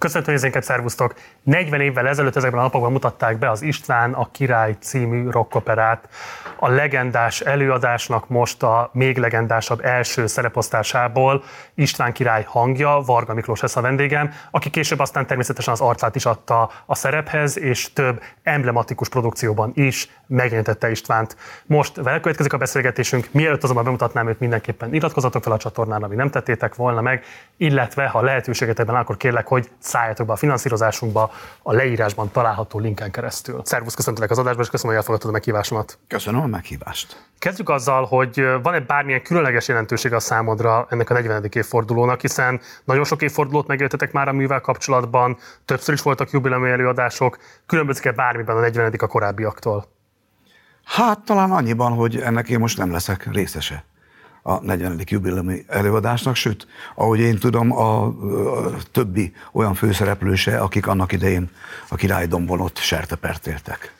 Köszöntöm nézőinket, szervusztok! 40 évvel ezelőtt ezekben a napokban mutatták be az István a Király című rockoperát. A legendás előadásnak most a még legendásabb első szereposztásából István király hangja, Varga Miklós lesz a vendégem, aki később aztán természetesen az arcát is adta a szerephez, és több emblematikus produkcióban is megjelenítette Istvánt. Most vele következik a beszélgetésünk, mielőtt azonban bemutatnám őt, mindenképpen iratkozatok fel a csatornán, ami nem tettétek volna meg, illetve ha lehetőséget ebben, akkor kérlek, hogy szálljatok be a finanszírozásunkba a leírásban található linken keresztül. Szervusz, köszöntelek az adásba, és köszönöm, hogy elfogadtad a meghívásomat. Köszönöm a meghívást. Kezdjük azzal, hogy van-e bármilyen különleges jelentőség a számodra ennek a 40. évfordulónak, hiszen nagyon sok évfordulót megéltetek már a művel kapcsolatban, többször is voltak jubileumi előadások, különbözik-e bármiben a 40. a korábbiaktól? Hát talán annyiban, hogy ennek én most nem leszek részese a 40. jubileumi előadásnak, sőt, ahogy én tudom, a, a többi olyan főszereplőse, akik annak idején a királydombon ott sertepert éltek.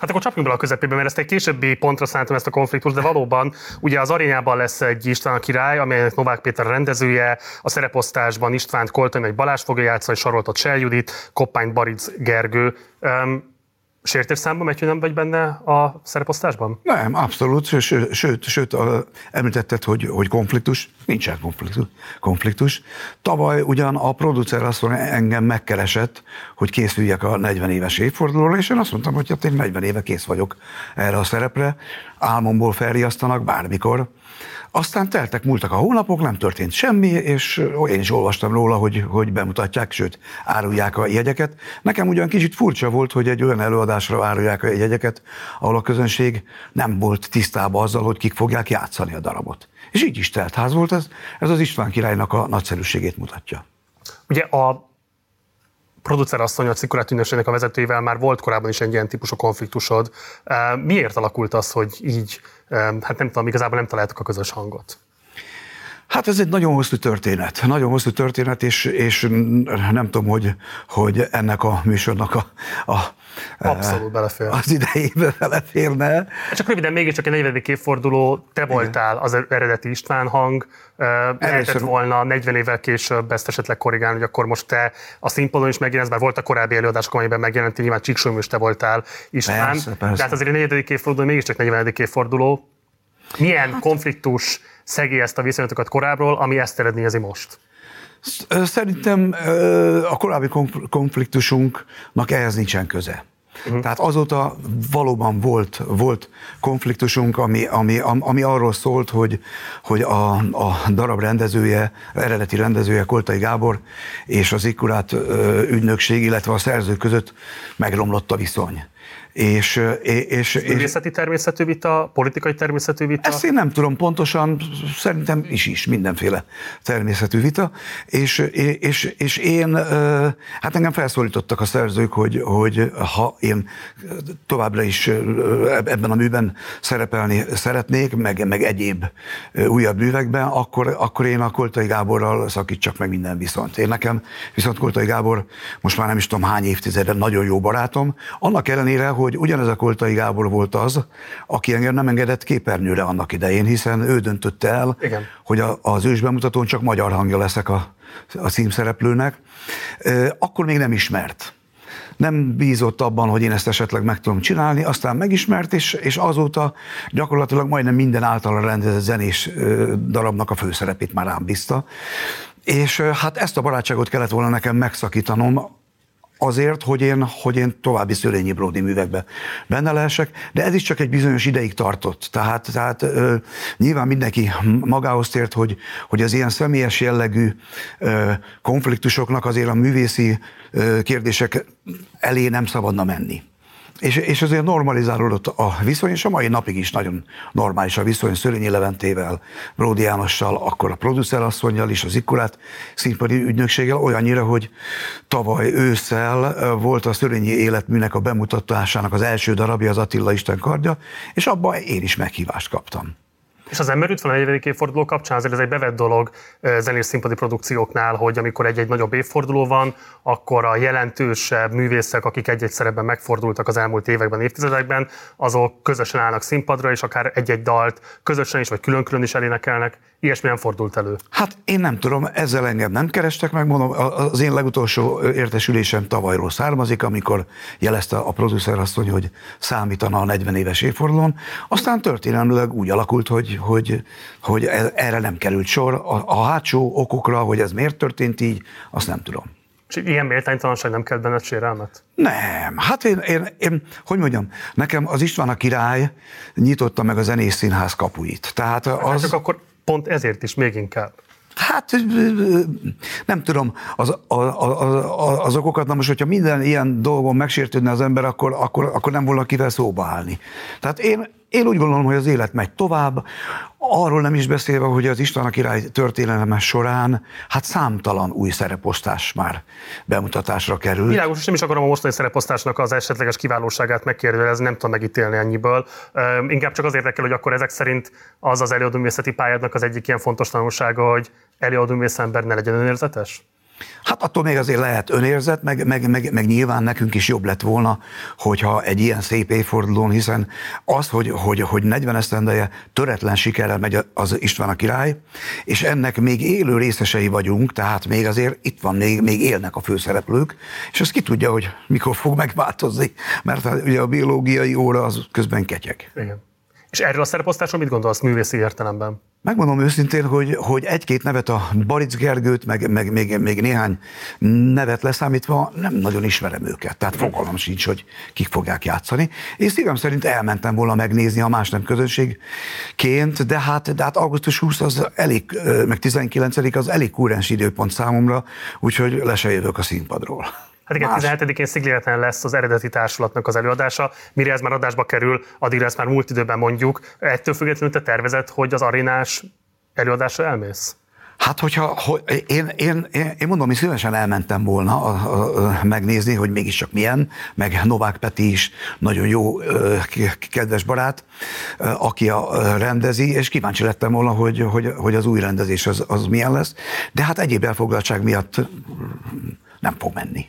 Hát akkor csapjunk bele a közepébe, mert ezt egy későbbi pontra szántam ezt a konfliktust, de valóban ugye az arénában lesz egy István a király, amelynek Novák Péter a rendezője, a szereposztásban Istvánt Kolton, egy Balázs fogja játszani, Saroltot Sel Judit, Koppányt Baric Gergő. Um, Sértés számba megy, hogy nem vagy benne a szereposztásban? Nem, abszolút, sőt, sőt, sőt említetted, hogy, hogy konfliktus, nincsen konfliktus, konfliktus. Tavaly ugyan a producer azt mondja, engem megkeresett, hogy készüljek a 40 éves évfordulóra, és én azt mondtam, hogy hát én 40 éve kész vagyok erre a szerepre, álmomból felriasztanak bármikor, aztán teltek, múltak a hónapok, nem történt semmi, és én is olvastam róla, hogy, hogy bemutatják, sőt, árulják a jegyeket. Nekem ugyan kicsit furcsa volt, hogy egy olyan előadásra árulják a jegyeket, ahol a közönség nem volt tisztában azzal, hogy kik fogják játszani a darabot. És így is teltház volt ez, ez az István királynak a nagyszerűségét mutatja. Ugye a producer asszony, a Cikurát a vezetőjével már volt korábban is egy ilyen típusú konfliktusod. Miért alakult az, hogy így, hát nem tudom, igazából nem találtak a közös hangot? Hát ez egy nagyon hosszú történet, nagyon hosszú történet, és, és nem tudom, hogy, hogy ennek a műsornak a, a Abszolút belefér. Az idejében beleférne. Csak röviden, mégiscsak a 40. évforduló, te Igen. voltál az eredeti István hang, lehetett volna 40 évvel később ezt esetleg korrigálni, hogy akkor most te a színpadon is megjelensz, bár volt a korábbi előadások, amelyben megjelent, nyilván Csíksúlyom is te voltál István. Persze, persze. Tehát azért a 4. évforduló mégiscsak 40. évforduló. Milyen hát. konfliktus szegi ezt a viszonyatokat korábbról, ami ezt eredményezi most? Szerintem a korábbi konfliktusunknak ehhez nincsen köze. Uh-huh. Tehát azóta valóban volt, volt konfliktusunk, ami, ami, ami arról szólt, hogy, hogy a, a darab rendezője, eredeti rendezője Koltai Gábor és az Ikkurát ügynökség, illetve a szerző között megromlott a viszony. És, és, és, Művészeti természetű vita, politikai természetű vita? Ezt én nem tudom pontosan, szerintem is is mindenféle természetű vita, és, és, és én, hát engem felszólítottak a szerzők, hogy, hogy ha én továbbra is ebben a műben szerepelni szeretnék, meg, meg egyéb újabb művekben, akkor, akkor én a Koltai Gáborral szakítsak meg minden viszont. Én nekem viszont Koltai Gábor most már nem is tudom hány évtizeden nagyon jó barátom, annak ellenére, hogy hogy ugyanez a Koltai Gábor volt az, aki engem nem engedett képernyőre annak idején, hiszen ő döntötte el, Igen. hogy a, az ősbemutatón csak magyar hangja leszek a, a címszereplőnek. Akkor még nem ismert nem bízott abban, hogy én ezt esetleg meg tudom csinálni, aztán megismert, és, és azóta gyakorlatilag majdnem minden által rendezett zenés darabnak a főszerepét már rám bízta. És hát ezt a barátságot kellett volna nekem megszakítanom, azért, hogy én, hogy én további Szörényi Bródi művekbe benne lehessek, de ez is csak egy bizonyos ideig tartott. Tehát, tehát ö, nyilván mindenki magához tért, hogy, hogy az ilyen személyes jellegű ö, konfliktusoknak azért a művészi ö, kérdések elé nem szabadna menni. És, és azért normalizálódott a viszony, és a mai napig is nagyon normális a viszony Szörényi Leventével, Bródi Jánossal, akkor a producerasszonyjal is, az Ikkulát színpadi ügynökséggel, olyannyira, hogy tavaly ősszel volt a Szörényi életműnek a bemutatásának az első darabja, az Attila Isten kardja, és abban én is meghívást kaptam. És az ember van a 40. évforduló kapcsán azért ez egy bevett dolog zenés színpadi produkcióknál, hogy amikor egy-egy nagyobb évforduló van, akkor a jelentősebb művészek, akik egy-egy szerepben megfordultak az elmúlt években, évtizedekben, azok közösen állnak színpadra, és akár egy-egy dalt közösen is, vagy külön-külön is elénekelnek. Ilyesmi nem fordult elő. Hát én nem tudom, ezzel engem nem kerestek meg, mondom, az én legutolsó értesülésem tavalyról származik, amikor jelezte a producer asszony, hogy számítana a 40 éves évfordulón. Aztán történelmileg úgy alakult, hogy, hogy, hogy erre nem került sor. A, a hátsó okokra, hogy ez miért történt így, azt nem tudom. És ilyen méltánytalanság nem kell benned sérelmet? Nem, hát én, én, én, hogy mondjam, nekem az István a király nyitotta meg a zenész színház kapuit. Tehát hát az... Hát csak akkor pont ezért is még inkább. Hát nem tudom az, az, az, az okokat, na most, hogyha minden ilyen dolgon megsértődne az ember, akkor, akkor, akkor nem volna kivel szóba állni. Tehát én, én úgy gondolom, hogy az élet megy tovább, arról nem is beszélve, hogy az István a király történelme során hát számtalan új szereposztás már bemutatásra kerül. Világos, és nem is akarom a mostani szereposztásnak az esetleges kiválóságát megkérdőjelezni, nem tudom megítélni ennyiből. Uh, inkább csak az érdekel, hogy akkor ezek szerint az az előadóművészeti pályádnak az egyik ilyen fontos tanulsága, hogy előadóművész ember ne legyen önérzetes? Hát attól még azért lehet önérzet, meg, meg, meg, meg nyilván nekünk is jobb lett volna, hogyha egy ilyen szép évfordulón, hiszen az, hogy, hogy, hogy 40 esztendeje töretlen sikerrel megy az István a király, és ennek még élő részesei vagyunk, tehát még azért itt van, még, még élnek a főszereplők, és azt ki tudja, hogy mikor fog megváltozni, mert ugye a biológiai óra az közben ketyeg. Igen. És erről a szereposztásról mit gondolsz művészi értelemben? Megmondom őszintén, hogy, hogy egy-két nevet a Baric Gergőt, meg, meg még, még néhány nevet leszámítva nem nagyon ismerem őket. Tehát fogalmam sincs, hogy kik fogják játszani. Én szívem szerint elmentem volna megnézni a más nem közönségként, de hát, de hát augusztus 20 az elég, meg 19 az elég kúrens időpont számomra, úgyhogy le se jövök a színpadról. Hát igen, 17-én Szigléleten lesz az eredeti társulatnak az előadása. Mire ez már adásba kerül, addigra ezt már múlt időben mondjuk. Ettől függetlenül te tervezed, hogy az arénás előadásra elmész? Hát, hogyha hogy én, én, én, én mondom, hogy szívesen elmentem volna a, a, a, megnézni, hogy mégiscsak milyen, meg Novák Peti is nagyon jó, kedves barát, aki a, rendezi, és kíváncsi lettem volna, hogy, hogy, hogy az új rendezés az, az milyen lesz, de hát egyéb elfoglaltság miatt nem fog menni.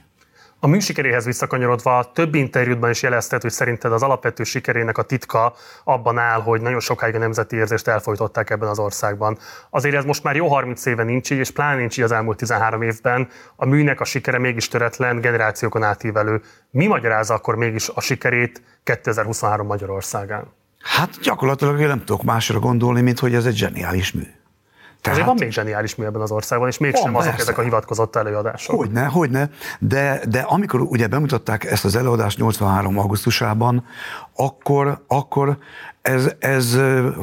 A mű sikeréhez visszakanyarodva több interjútban is jelezted, hogy szerinted az alapvető sikerének a titka abban áll, hogy nagyon sokáig a nemzeti érzést elfolytották ebben az országban. Azért ez most már jó 30 éve nincs így, és pláne nincs így az elmúlt 13 évben. A műnek a sikere mégis töretlen, generációkon átívelő. Mi magyarázza akkor mégis a sikerét 2023 Magyarországán? Hát gyakorlatilag én nem tudok másra gondolni, mint hogy ez egy zseniális mű. Tehát, Azért van még zseniális mű ebben az országban, és mégsem azok persze. ezek a hivatkozott előadások. Hogyne, hogyne, de, de amikor ugye bemutatták ezt az előadást 83. augusztusában, akkor, akkor ez, ez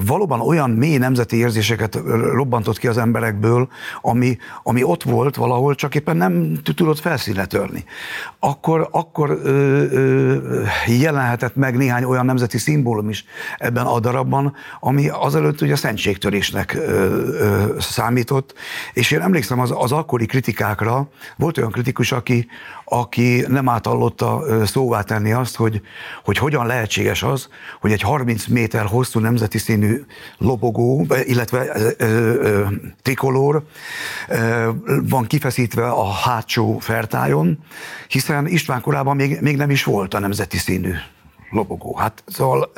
valóban olyan mély nemzeti érzéseket robbantott ki az emberekből, ami, ami ott volt valahol, csak éppen nem tudott felszínre törni. Akkor, akkor ö, ö, jelenhetett meg néhány olyan nemzeti szimbólum is ebben a darabban, ami azelőtt ugye szentségtörésnek ö, ö, számított, és én emlékszem az, az akkori kritikákra, volt olyan kritikus, aki, aki nem átallotta szóvá tenni azt, hogy, hogy hogyan lehetséges az, hogy egy 30 méter hosszú nemzeti színű lobogó, illetve ö, ö, trikolór ö, van kifeszítve a hátsó fertájon, hiszen István korában még, még nem is volt a nemzeti színű lobogó. Hát szóval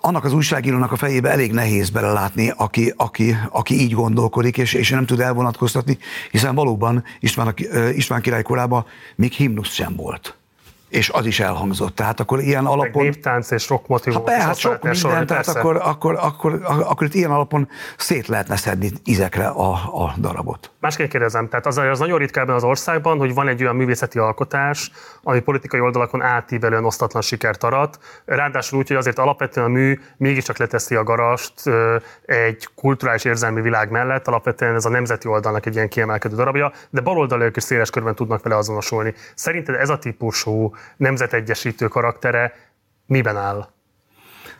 annak az újságírónak a fejébe elég nehéz belelátni, aki, aki, aki így gondolkodik, és, és nem tud elvonatkoztatni, hiszen valóban István, István király korában még himnusz sem volt és az is elhangzott. Tehát akkor ilyen alapon... Meg néptánc és rock motivum. Ha hát sok minden, tehát akkor, akkor, akkor, akkor, akkor itt ilyen alapon szét lehetne szedni izekre a, a darabot. Másképp kérdezem, tehát az, az nagyon ritka ebben az országban, hogy van egy olyan művészeti alkotás, ami politikai oldalakon átívelően osztatlan sikert arat, ráadásul úgy, hogy azért alapvetően a mű mégiscsak leteszi a garast egy kulturális érzelmi világ mellett, alapvetően ez a nemzeti oldalnak egy ilyen kiemelkedő darabja, de baloldaliak is széles körben tudnak vele azonosulni. Szerinted ez a típusú nemzetegyesítő karaktere miben áll?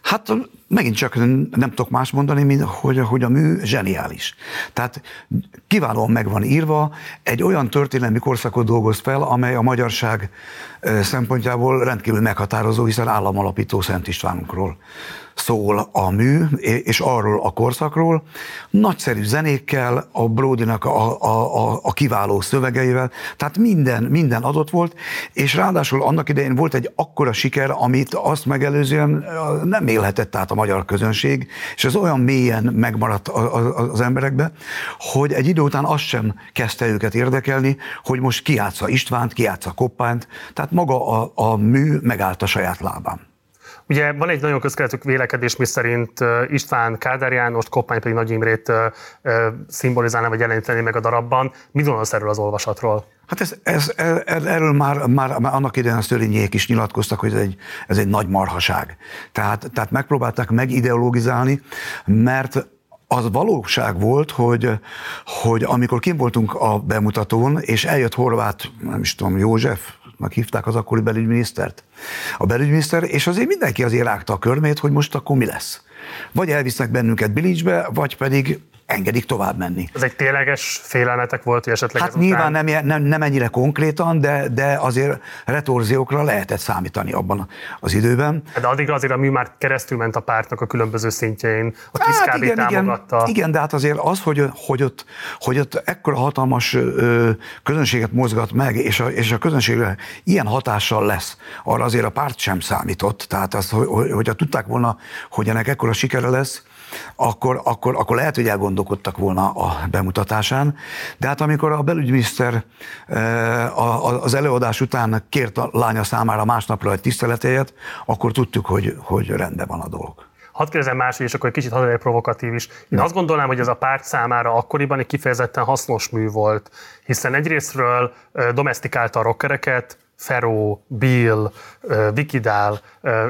Hát megint csak nem tudok más mondani, mint hogy, hogy a mű zseniális. Tehát kiválóan meg van írva, egy olyan történelmi korszakot dolgoz fel, amely a magyarság szempontjából rendkívül meghatározó, hiszen államalapító Szent Istvánunkról szól a mű, és arról a korszakról. Nagyszerű zenékkel, a Bródinak a, a, a, a kiváló szövegeivel, tehát minden, minden adott volt, és ráadásul annak idején volt egy akkora siker, amit azt megelőzően nem élhetett át a magyar közönség, és ez olyan mélyen megmaradt az emberekbe, hogy egy idő után azt sem kezdte őket érdekelni, hogy most kiátsza Istvánt, kiátsza Koppányt, tehát maga a, a mű megállt a saját lábán. Ugye van egy nagyon közkeletű vélekedés, miszerint István Kádár János, Koppány pedig Nagy Imrét szimbolizálna vagy jeleníteni meg a darabban. Mit gondolsz erről az olvasatról? Hát ez, ez, ez, erről már, már, már annak idején a Szörényék is nyilatkoztak, hogy ez egy, ez egy nagy marhaság. Tehát, tehát megpróbálták megideologizálni, mert az valóság volt, hogy, hogy amikor kim voltunk a bemutatón, és eljött Horváth, nem is tudom, József, meg hívták az akkori belügyminisztert, a belügyminiszter, és azért mindenki azért rágta a körmét, hogy most akkor mi lesz. Vagy elvisznek bennünket Bilicsbe, vagy pedig engedik tovább menni. Ez egy tényleges félelmetek volt, hogy esetleg Hát nyilván nem, nem, nem ennyire konkrétan, de, de azért retorziókra lehetett számítani abban az időben. De addigra azért a mű már keresztül ment a pártnak a különböző szintjein, a kis hát igen, támogatta. Igen, igen, de hát azért az, hogy, hogy, ott, hogy ott ekkora hatalmas ö, közönséget mozgat meg, és a, és a közönségre ilyen hatással lesz, arra azért a párt sem számított. Tehát azt, hogy, hogyha tudták volna, hogy ennek ekkora sikere lesz, akkor, akkor, akkor lehet, hogy elgondolkodtak volna a bemutatásán. De hát amikor a belügyminiszter eh, az előadás után kért a lánya számára másnapra egy tiszteletéjet, akkor tudtuk, hogy, hogy rendben van a dolog. Hadd kérdezem máshogy, és akkor egy kicsit hadd provokatív is. Én azt gondolnám, hogy ez a párt számára akkoriban egy kifejezetten hasznos mű volt, hiszen egyrésztről eh, domestikálta a rockereket, Feró, Bill, Vikidál,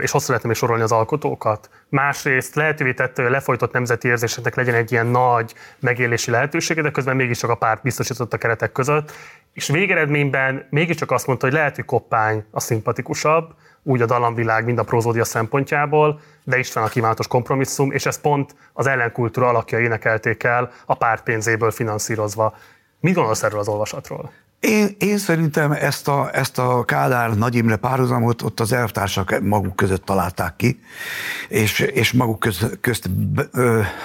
és hosszú lehetne még sorolni az alkotókat. Másrészt lehetővé tette, hogy a lefolytott nemzeti érzéseknek legyen egy ilyen nagy megélési lehetősége, de közben mégiscsak a párt biztosított a keretek között. És végeredményben mégiscsak azt mondta, hogy lehet, hogy Koppány a szimpatikusabb, úgy a dallamvilág, mind a prozódia szempontjából, de István a kívánatos kompromisszum, és ez pont az ellenkultúra alakja énekelték el a párt pénzéből finanszírozva. Mit gondolsz erről az olvasatról? Én, én szerintem ezt a, ezt a Kádár Nagy Imre párhuzamot ott az elvtársak maguk között találták ki, és, és maguk köz, közt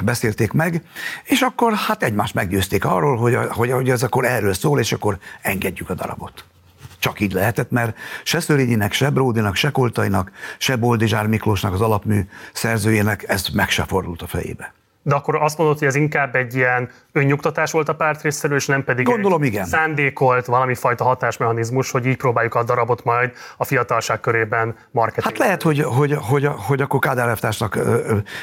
beszélték meg, és akkor hát egymást meggyőzték arról, hogy, hogy, hogy ez akkor erről szól, és akkor engedjük a darabot. Csak így lehetett, mert se Szörényinek, se Bródinak, se Koltainak, se Boldizsár Miklósnak, az alapmű szerzőjének ez meg se fordult a fejébe. De akkor azt mondod, hogy ez inkább egy ilyen önnyugtatás volt a párt részéről, és nem pedig Gondolom, egy igen. szándékolt valami fajta hatásmechanizmus, hogy így próbáljuk a darabot majd a fiatalság körében marketing. Hát lehet, hogy, hogy, hogy, hogy akkor Kádár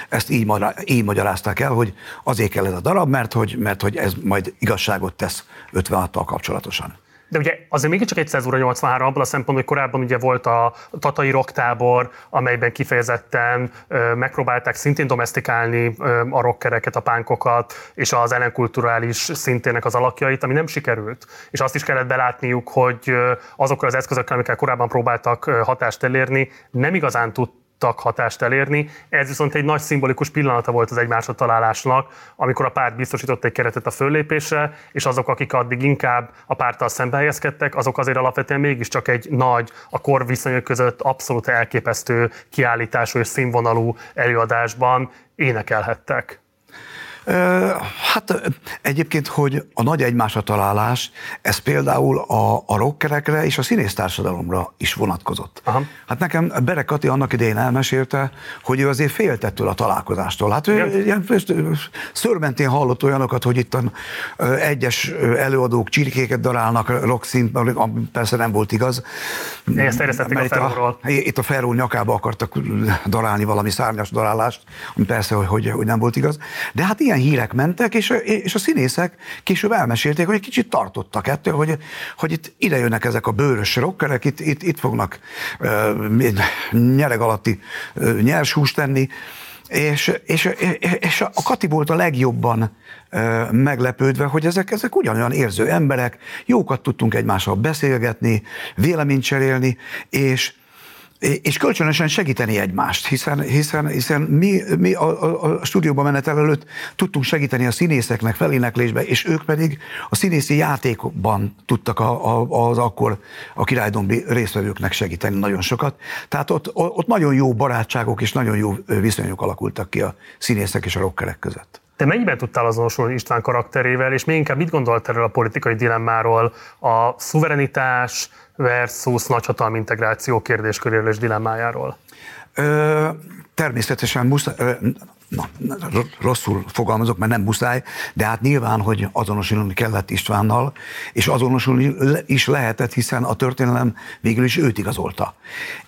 ezt így, így magyarázták el, hogy azért kell ez a darab, mert hogy, mert hogy ez majd igazságot tesz 56-tal kapcsolatosan. De ugye azért mégiscsak egy cezúra 83 abban a szempontból, hogy korábban ugye volt a tatai rocktábor, amelyben kifejezetten ö, megpróbálták szintén domestikálni ö, a rockereket, a pánkokat, és az ellenkulturális szintének az alakjait, ami nem sikerült. És azt is kellett belátniuk, hogy azokkal az eszközökkel, amikkel korábban próbáltak hatást elérni, nem igazán tud tudtak hatást elérni. Ez viszont egy nagy szimbolikus pillanata volt az egymásra találásnak, amikor a párt biztosított egy keretet a föllépésre, és azok, akik addig inkább a párttal szembe helyezkedtek, azok azért alapvetően mégiscsak egy nagy, a korviszonyok között abszolút elképesztő kiállítású és színvonalú előadásban énekelhettek. Hát egyébként, hogy a nagy egymásra találás, ez például a, a rockerekre és a színésztársadalomra is vonatkozott. Aha. Hát nekem Berek Kati annak idején elmesélte, hogy ő azért féltettől a találkozástól. Hát ő ilyen, szörmentén hallott olyanokat, hogy itt egyes előadók csirkéket darálnak rock ami persze nem volt igaz. Ezt mert a, a Itt a Ferról nyakába akartak darálni valami szárnyas darálást, ami persze, hogy, hogy, hogy nem volt igaz. De hát ilyen hírek mentek, és, és a színészek később elmesélték, hogy egy kicsit tartottak ettől, hogy, hogy itt ide jönnek ezek a bőrös rockerek, itt, itt, itt fognak uh, nyereg alatti uh, nyers húst tenni, és, és, és a Kati volt a legjobban meglepődve, hogy ezek, ezek ugyanolyan érző emberek, jókat tudtunk egymással beszélgetni, véleményt cserélni, és és kölcsönösen segíteni egymást, hiszen, hiszen, hiszen mi, mi a, a, a stúdióban menetel előtt tudtunk segíteni a színészeknek feléneklésbe, és ők pedig a színészi játékban tudtak a, a, az akkor a királydombi résztvevőknek segíteni nagyon sokat. Tehát ott, ott nagyon jó barátságok és nagyon jó viszonyok alakultak ki a színészek és a rockerek között. Te mennyiben tudtál azonosulni István karakterével, és még inkább mit gondolt erről a politikai dilemmáról, a szuverenitás versus nagyhatalmi integráció kérdésköréről és dilemmájáról? Ö, természetesen muszáj, ö, na, rosszul fogalmazok, mert nem muszáj, de hát nyilván, hogy azonosulni kellett Istvánnal, és azonosulni is lehetett, hiszen a történelem végül is őt igazolta.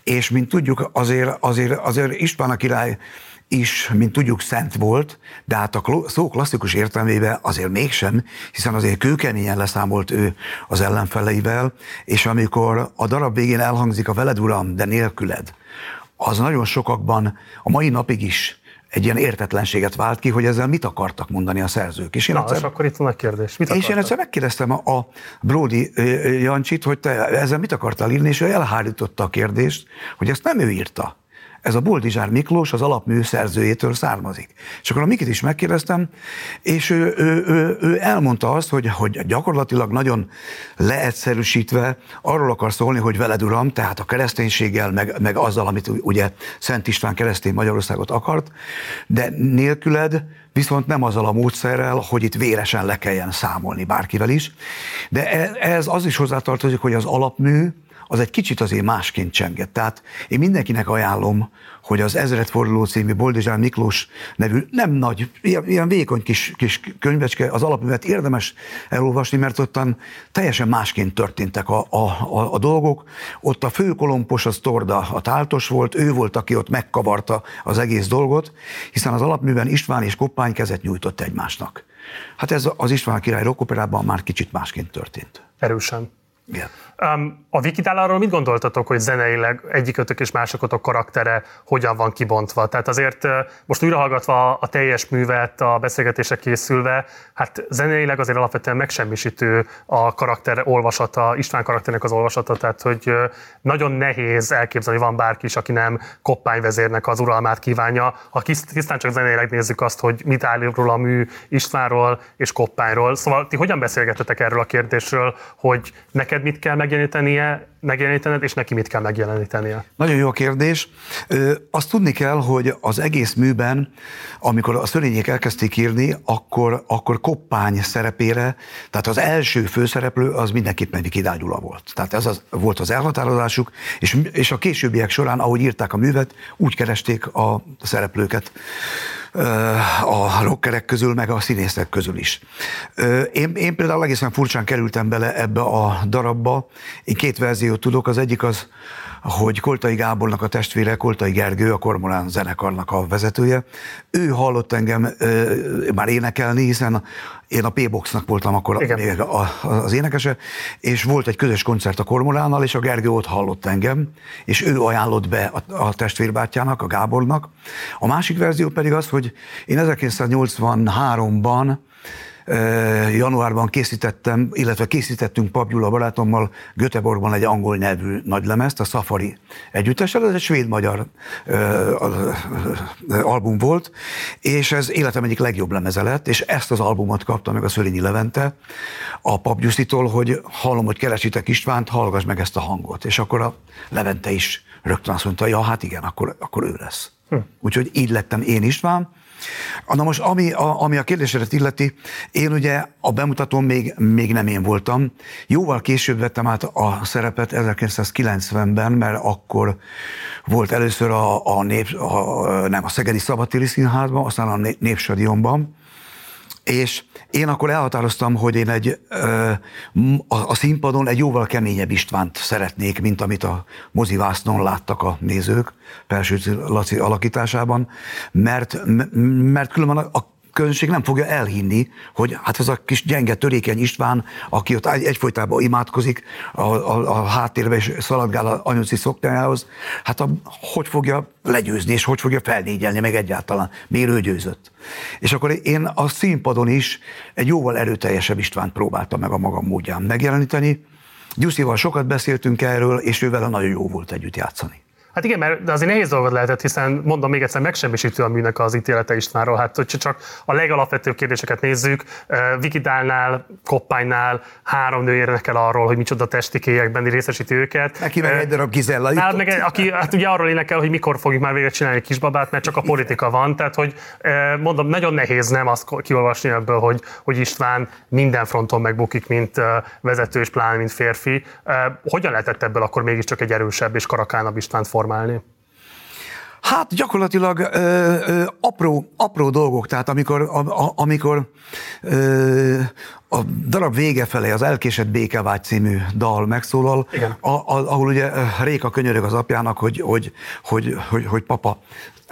És mint tudjuk, azért, azért, azért István a király is, mint tudjuk, szent volt, de hát a szó klasszikus értelmében azért mégsem, hiszen azért kőkeményen leszámolt ő az ellenfeleivel, és amikor a darab végén elhangzik a veled uram, de nélküled, az nagyon sokakban a mai napig is egy ilyen értetlenséget vált ki, hogy ezzel mit akartak mondani a szerzők. És, én Na, egyszer, és akkor itt van a kérdés. Mit és én egyszer megkérdeztem a, a Brody Jancsit, hogy te ezzel mit akartál írni, és ő elhárította a kérdést, hogy ezt nem ő írta ez a Boldizsár Miklós az alapmű szerzőjétől származik. És akkor a Mikit is megkérdeztem, és ő, ő, ő, ő elmondta azt, hogy, hogy gyakorlatilag nagyon leegyszerűsítve arról akar szólni, hogy veled uram, tehát a kereszténységgel, meg, meg azzal, amit ugye Szent István keresztény Magyarországot akart, de nélküled viszont nem azzal a módszerrel, hogy itt véresen le kelljen számolni bárkivel is. De e, ez az is hozzátartozik, hogy az alapmű, az egy kicsit azért másként csenget. Tehát én mindenkinek ajánlom, hogy az Ezredforduló című Boldizsán Miklós nevű nem nagy, ilyen, ilyen vékony kis, kis könyvecske, az alapművet érdemes elolvasni, mert ottan teljesen másként történtek a, a, a, a dolgok. Ott a főkolompos az Torda, a táltos volt, ő volt, aki ott megkavarta az egész dolgot, hiszen az alapműben István és Koppány kezet nyújtott egymásnak. Hát ez az István király rockoperában már kicsit másként történt. Erősen. Igen. Um, a Wikidáláról mit gondoltatok, hogy zeneileg egyikötök és másokotok karaktere hogyan van kibontva? Tehát azért most újra a teljes művet, a beszélgetések készülve, hát zeneileg azért alapvetően megsemmisítő a karakter olvasata, István karakternek az olvasata, tehát hogy nagyon nehéz elképzelni, van bárki is, aki nem koppányvezérnek az uralmát kívánja. Ha tisztán csak zeneileg nézzük azt, hogy mit áll róla a mű Istvánról és koppányról. Szóval ti hogyan beszélgetetek erről a kérdésről, hogy neked mit kell megjelenítenie, megjelenítened, és neki mit kell megjelenítenie? Nagyon jó kérdés. Azt tudni kell, hogy az egész műben, amikor a szörények elkezdték írni, akkor, akkor koppány szerepére, tehát az első főszereplő az mindenképpen egy Kidály volt. Tehát ez az, volt az elhatározásuk, és, és a későbbiek során, ahogy írták a művet, úgy keresték a szereplőket a rockerek közül, meg a színészek közül is. Én, én például egészen furcsán kerültem bele ebbe a darabba. Én két verziót tudok, az egyik az, hogy Koltai Gábornak a testvére, Koltai Gergő, a Kormorán zenekarnak a vezetője, ő hallott engem ö, már énekelni, hiszen én a P-Boxnak voltam akkor Igen. még a, a, az énekese, és volt egy közös koncert a Kormoránnal, és a Gergő ott hallott engem, és ő ajánlott be a, a testvérbátyának, a Gábornak. A másik verzió pedig az, hogy én 1983-ban januárban készítettem, illetve készítettünk Pap Gyula barátommal Göteborgban egy angol nyelvű nagylemezt, a Safari együttessel, ez egy svéd-magyar album volt, és ez életem egyik legjobb lemeze lett, és ezt az albumot kapta meg a Szörényi Levente a Pap hogy hallom, hogy keresitek Istvánt, hallgass meg ezt a hangot. És akkor a Levente is rögtön azt mondta, ja, hát igen, akkor, akkor ő lesz. Hm. Úgyhogy így lettem én István, Na most, ami a, ami a kérdésedet illeti, én ugye a bemutatón még, még nem én voltam. Jóval később vettem át a szerepet 1990-ben, mert akkor volt először a, a, nép, a, nem, a Szegedi Szabadtéri Színházban, aztán a Népstadionban, és én akkor elhatároztam, hogy én egy, a, színpadon egy jóval keményebb Istvánt szeretnék, mint amit a mozivásznon láttak a nézők Perső Laci alakításában, mert, mert különben a közönség nem fogja elhinni, hogy hát ez a kis gyenge, törékeny István, aki ott egyfolytában imádkozik a, a, a háttérbe és szaladgál a anyuci szoknyájához, hát a, hogy fogja legyőzni, és hogy fogja felnégyelni meg egyáltalán, miért ő győzött. És akkor én a színpadon is egy jóval erőteljesebb Istvánt próbáltam meg a magam módján megjeleníteni. Gyuszival sokat beszéltünk erről, és ővel nagyon jó volt együtt játszani. Hát igen, mert de azért nehéz dolgot lehetett, hiszen mondom még egyszer, megsemmisítő a műnek az ítélete Istvánról. Hát, hogyha csak a legalapvetőbb kérdéseket nézzük, Vikidálnál, Koppánynál három nő érnek el arról, hogy micsoda testikélyekben részesíti őket. Neki meg egy darab Gizella hát, meg, aki hát ugye arról énekel, hogy mikor fogjuk már végre csinálni egy kisbabát, mert csak a politika van. Tehát, hogy mondom, nagyon nehéz nem azt kiolvasni ebből, hogy, hogy István minden fronton megbukik, mint vezető és pláne, mint férfi. Hogyan lehetett ebből akkor mégiscsak egy erősebb és karakánabb Istvánt formálni? Hát gyakorlatilag ö, ö, apró, apró dolgok, tehát amikor, a, a, amikor ö, a darab vége felé az Elkésett Békevágy című dal megszólal, A, a, ahol ugye Réka könyörög az apjának, hogy, hogy, hogy, hogy, hogy papa,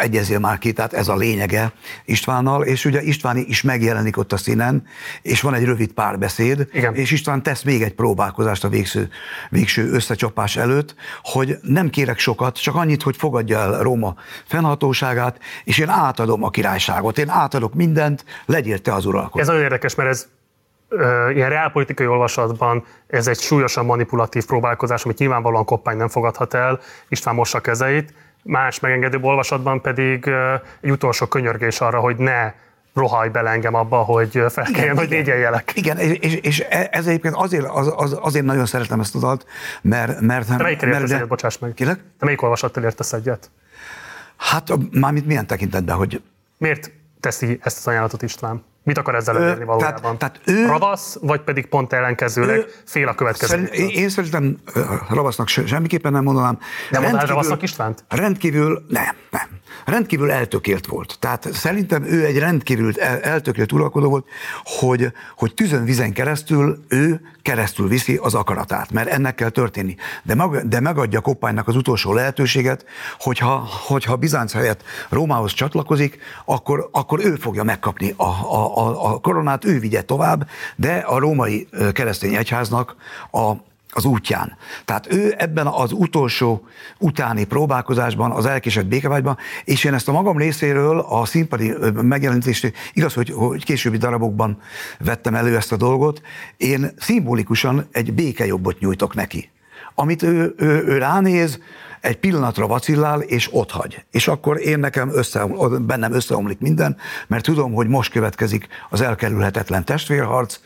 egyezél már ki, tehát ez a lényege Istvánnal, és ugye István is megjelenik ott a színen, és van egy rövid párbeszéd, Igen. és István tesz még egy próbálkozást a végső, végső összecsapás előtt, hogy nem kérek sokat, csak annyit, hogy fogadja el Róma fennhatóságát, és én átadom a királyságot, én átadok mindent, legyél te az uralkodó. Ez nagyon érdekes, mert ez ilyen reálpolitikai olvasatban ez egy súlyosan manipulatív próbálkozás, amit nyilvánvalóan Koppány nem fogadhat el, István mossa kezeit, más megengedőbb olvasatban pedig egy utolsó könyörgés arra, hogy ne rohaj bele engem abba, hogy fel igen, kelljen, hogy jelek. Igen, és, és ez egyébként azért, az, az, azért nagyon szeretem ezt a dalt, mert... mert Te melyikkel értesz egyet, bocsáss meg? Kinek? Te melyik olvasattal értesz egyet? Hát mármint milyen tekintetben, hogy... Miért teszi ezt az ajánlatot István? Mit akar ezzel elérni valójában? Tehát, tehát ő, Ravasz, vagy pedig pont ellenkezőleg ő, fél a következő? Én szerintem Ravasznak semmiképpen nem mondanám. Nem mondanál Ravasznak Istvánt? Rendkívül, nem, nem. Rendkívül eltökélt volt. Tehát szerintem ő egy rendkívül eltökélt uralkodó volt, hogy, hogy tűzön vizen keresztül ő keresztül viszi az akaratát, mert ennek kell történni. De, mag, de megadja Koppánynak az utolsó lehetőséget, hogyha, hogyha Bizánc helyett Rómához csatlakozik, akkor, akkor ő fogja megkapni a, a, a, a koronát, ő vigye tovább, de a római keresztény egyháznak a az útján. Tehát ő ebben az utolsó utáni próbálkozásban, az elkésett békevágyban, és én ezt a magam részéről a színpadi megjelenítést, igaz, hogy, hogy későbbi darabokban vettem elő ezt a dolgot, én szimbolikusan egy békejobbot nyújtok neki. Amit ő, ő, ő ránéz, egy pillanatra vacillál, és ott hagy. És akkor én nekem össze, bennem összeomlik minden, mert tudom, hogy most következik az elkerülhetetlen testvérharc,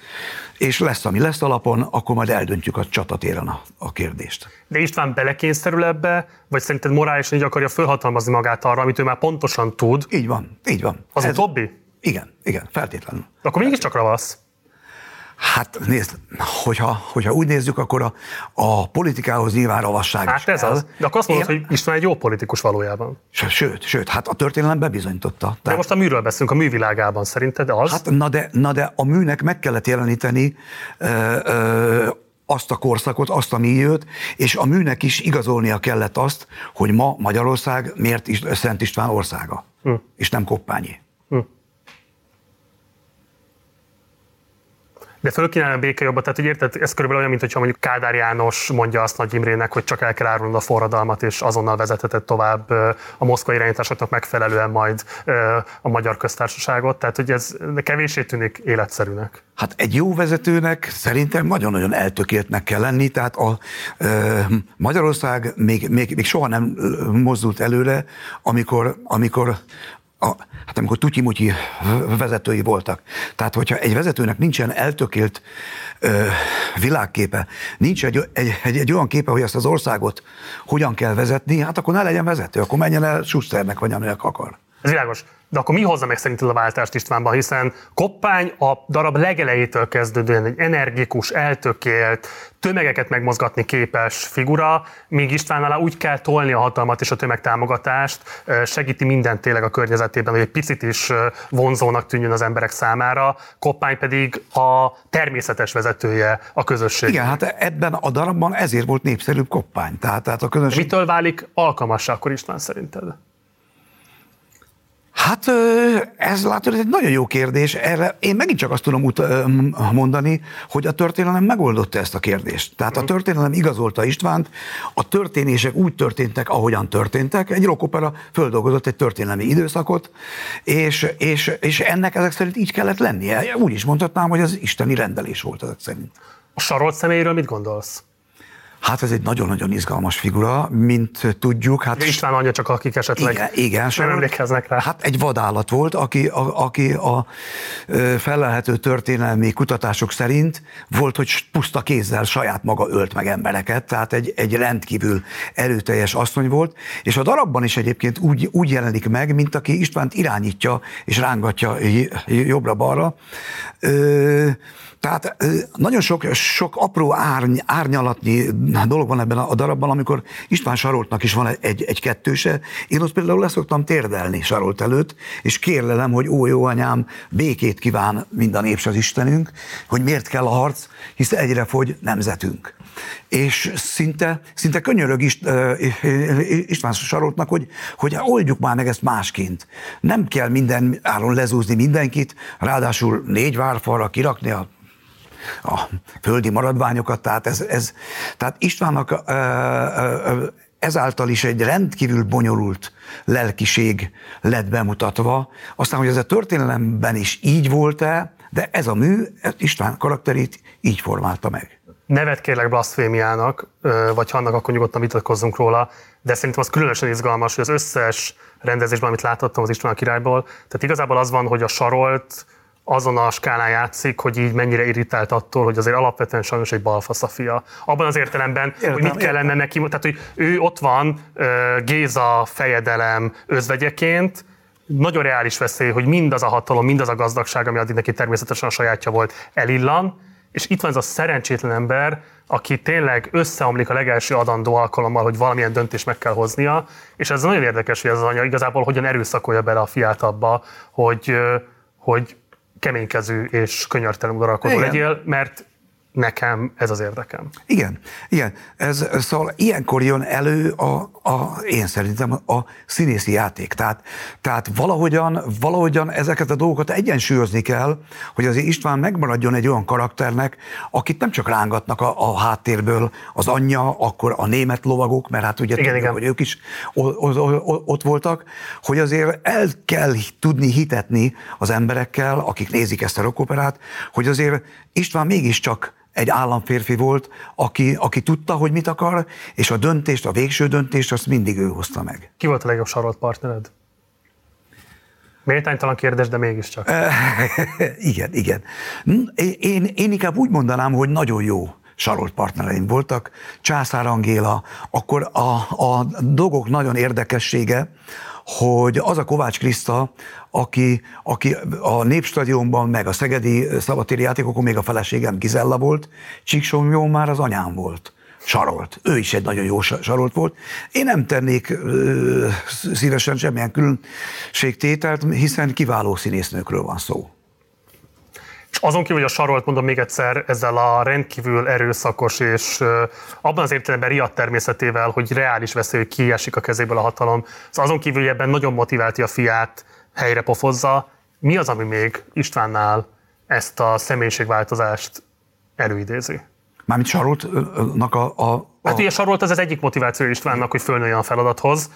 és lesz, ami lesz alapon, akkor majd eldöntjük a csatatéren a, a kérdést. De István belekényszerül ebbe, vagy szerinted morálisan így akarja felhatalmazni magát arra, amit ő már pontosan tud? Így van, így van. Az Ez, utóbbi? Igen, igen, feltétlenül. Akkor mégiscsak ravasz. Hát nézd, hogyha, hogyha úgy nézzük, akkor a, a politikához nyilván ravasság Hát ez kell. az. De akkor azt mondod, Én... hogy István egy jó politikus valójában. Sőt, sőt, hát a történelem bebizonyította. De Tehát... most a műről beszélünk, a művilágában szerinted az? Hát na de, na de a műnek meg kellett jeleníteni ö, ö, azt a korszakot, azt a milliót, és a műnek is igazolnia kellett azt, hogy ma Magyarország miért is Szent István országa, hm. és nem Koppányi. Hm. De föl kéne a békejobbat, tehát hogy érted, ez körülbelül olyan, mintha mondjuk Kádár János mondja azt Nagy Imrének, hogy csak el kell árulnod a forradalmat, és azonnal vezetheted tovább a moszkvai irányításoknak megfelelően majd a magyar köztársaságot. Tehát, hogy ez kevésé tűnik életszerűnek. Hát egy jó vezetőnek szerintem nagyon-nagyon eltökéltnek kell lenni, tehát a e, Magyarország még, még, még soha nem mozdult előre, amikor, amikor a, hát amikor tutyi vezetői voltak. Tehát, hogyha egy vezetőnek nincsen eltökélt ö, világképe, nincs egy, egy, egy, egy olyan képe, hogy ezt az országot hogyan kell vezetni, hát akkor ne legyen vezető, akkor menjen el Schusternek, vagy aminek akar. Ez világos. De akkor mi hozza meg szerinted a váltást Istvánban, hiszen Koppány a darab legelejétől kezdődően egy energikus, eltökélt, tömegeket megmozgatni képes figura, míg Istvánnál úgy kell tolni a hatalmat és a tömegtámogatást, segíti mindent tényleg a környezetében, hogy egy picit is vonzónak tűnjön az emberek számára, Koppány pedig a természetes vezetője a közösség. Igen, hát ebben a darabban ezért volt népszerűbb Koppány. Tehát, tehát a közönség... Mitől válik alkalmassá akkor István szerinted? Hát ez látod, ez egy nagyon jó kérdés. Erre én megint csak azt tudom mondani, hogy a történelem megoldotta ezt a kérdést. Tehát a mhm. történelem igazolta Istvánt, a történések úgy történtek, ahogyan történtek. Egy rockopera földolgozott egy történelmi időszakot, és, és, és ennek ezek szerint így kellett lennie. Úgy is mondhatnám, hogy az isteni rendelés volt ezek szerint. A sarolt személyről mit gondolsz? Hát ez egy nagyon-nagyon izgalmas figura, mint tudjuk. Hát István anyja csak akik esetleg igen, igen, nem emlékeznek rá. Hát egy vadállat volt, aki a, aki a felelhető történelmi kutatások szerint volt, hogy puszta kézzel saját maga ölt meg embereket, tehát egy, egy rendkívül erőteljes asszony volt, és a darabban is egyébként úgy, úgy jelenik meg, mint aki Istvánt irányítja és rángatja jobbra-balra. Tehát nagyon sok, sok apró árny, árnyalatnyi dolog van ebben a darabban, amikor István Saroltnak is van egy, egy kettőse. Én ott például leszoktam térdelni Sarolt előtt, és kérlelem, hogy ó, jó anyám, békét kíván mind a az Istenünk, hogy miért kell a harc, hisz egyre fogy nemzetünk. És szinte, szinte könyörög Ist, István Saroltnak, hogy, hogy oldjuk már meg ezt másként. Nem kell minden áron lezúzni mindenkit, ráadásul négy várfalra kirakni a a földi maradványokat, tehát, ez, ez, tehát Istvánnak ezáltal is egy rendkívül bonyolult lelkiség lett bemutatva. Aztán, hogy ez a történelemben is így volt-e, de ez a mű István karakterét így formálta meg. Nevet kérlek blasfémiának, vagy ha annak, akkor nyugodtan vitatkozzunk róla, de szerintem az különösen izgalmas, hogy az összes rendezésben, amit láthattam az István királyból, tehát igazából az van, hogy a sarolt, azon a skálán játszik, hogy így mennyire irritált attól, hogy azért alapvetően sajnos egy balfasz a fia. Abban az értelemben, értem, hogy mit kellene értem. neki, tehát hogy ő ott van Géza fejedelem özvegyeként, nagyon reális veszély, hogy mindaz a hatalom, mindaz a gazdagság, ami addig neki természetesen a sajátja volt, elillan, és itt van ez a szerencsétlen ember, aki tényleg összeomlik a legelső adandó alkalommal, hogy valamilyen döntést meg kell hoznia, és ez nagyon érdekes, hogy ez az anya igazából hogyan erőszakolja bele a fiát abba, hogy, hogy keménykező és könyörtelen uralkodó legyél, mert nekem ez az érdekem. Igen, igen. Ez, szóval ilyenkor jön elő a, a, én szerintem a színészi játék. Tehát, tehát valahogyan, valahogyan ezeket a dolgokat egyensúlyozni kell, hogy azért István megmaradjon egy olyan karakternek, akit nem csak rángatnak a, a háttérből az anyja, akkor a német lovagok, mert hát ugye igen, tudjuk, igen. hogy ők is ott voltak, hogy azért el kell tudni hitetni az emberekkel, akik nézik ezt a rockoperát, hogy azért István mégiscsak egy államférfi volt, aki, aki tudta, hogy mit akar, és a döntést, a végső döntést azt mindig ő hozta meg. Ki volt a legjobb sarolt partnered? Méltánytalan kérdés, de mégiscsak. igen, igen. Én, én inkább úgy mondanám, hogy nagyon jó sarolt partnereim voltak. Császár Angéla, akkor a, a dolgok nagyon érdekessége, hogy az a Kovács Kriszta, aki, aki a Népstadionban, meg a Szegedi szabadtéri játékokon még a feleségem Gizella volt, Csíksomjó már az anyám volt. Sarolt. Ő is egy nagyon jó sarolt volt. Én nem tennék ö, szívesen semmilyen különbségtételt, hiszen kiváló színésznőkről van szó. Azon kívül, hogy a sarolt, mondom még egyszer, ezzel a rendkívül erőszakos és abban az értelemben riadt természetével, hogy reális veszély, hogy kiesik a kezéből a hatalom. Szóval azon kívül, hogy ebben nagyon motiválti a fiát, helyre pofozza. Mi az, ami még Istvánnál ezt a személyiségváltozást előidézi? Mármint Saroltnak a, a, a... Hát ugye Sarolt az az egyik motiváció Istvánnak, hogy fölnőjön a feladathoz,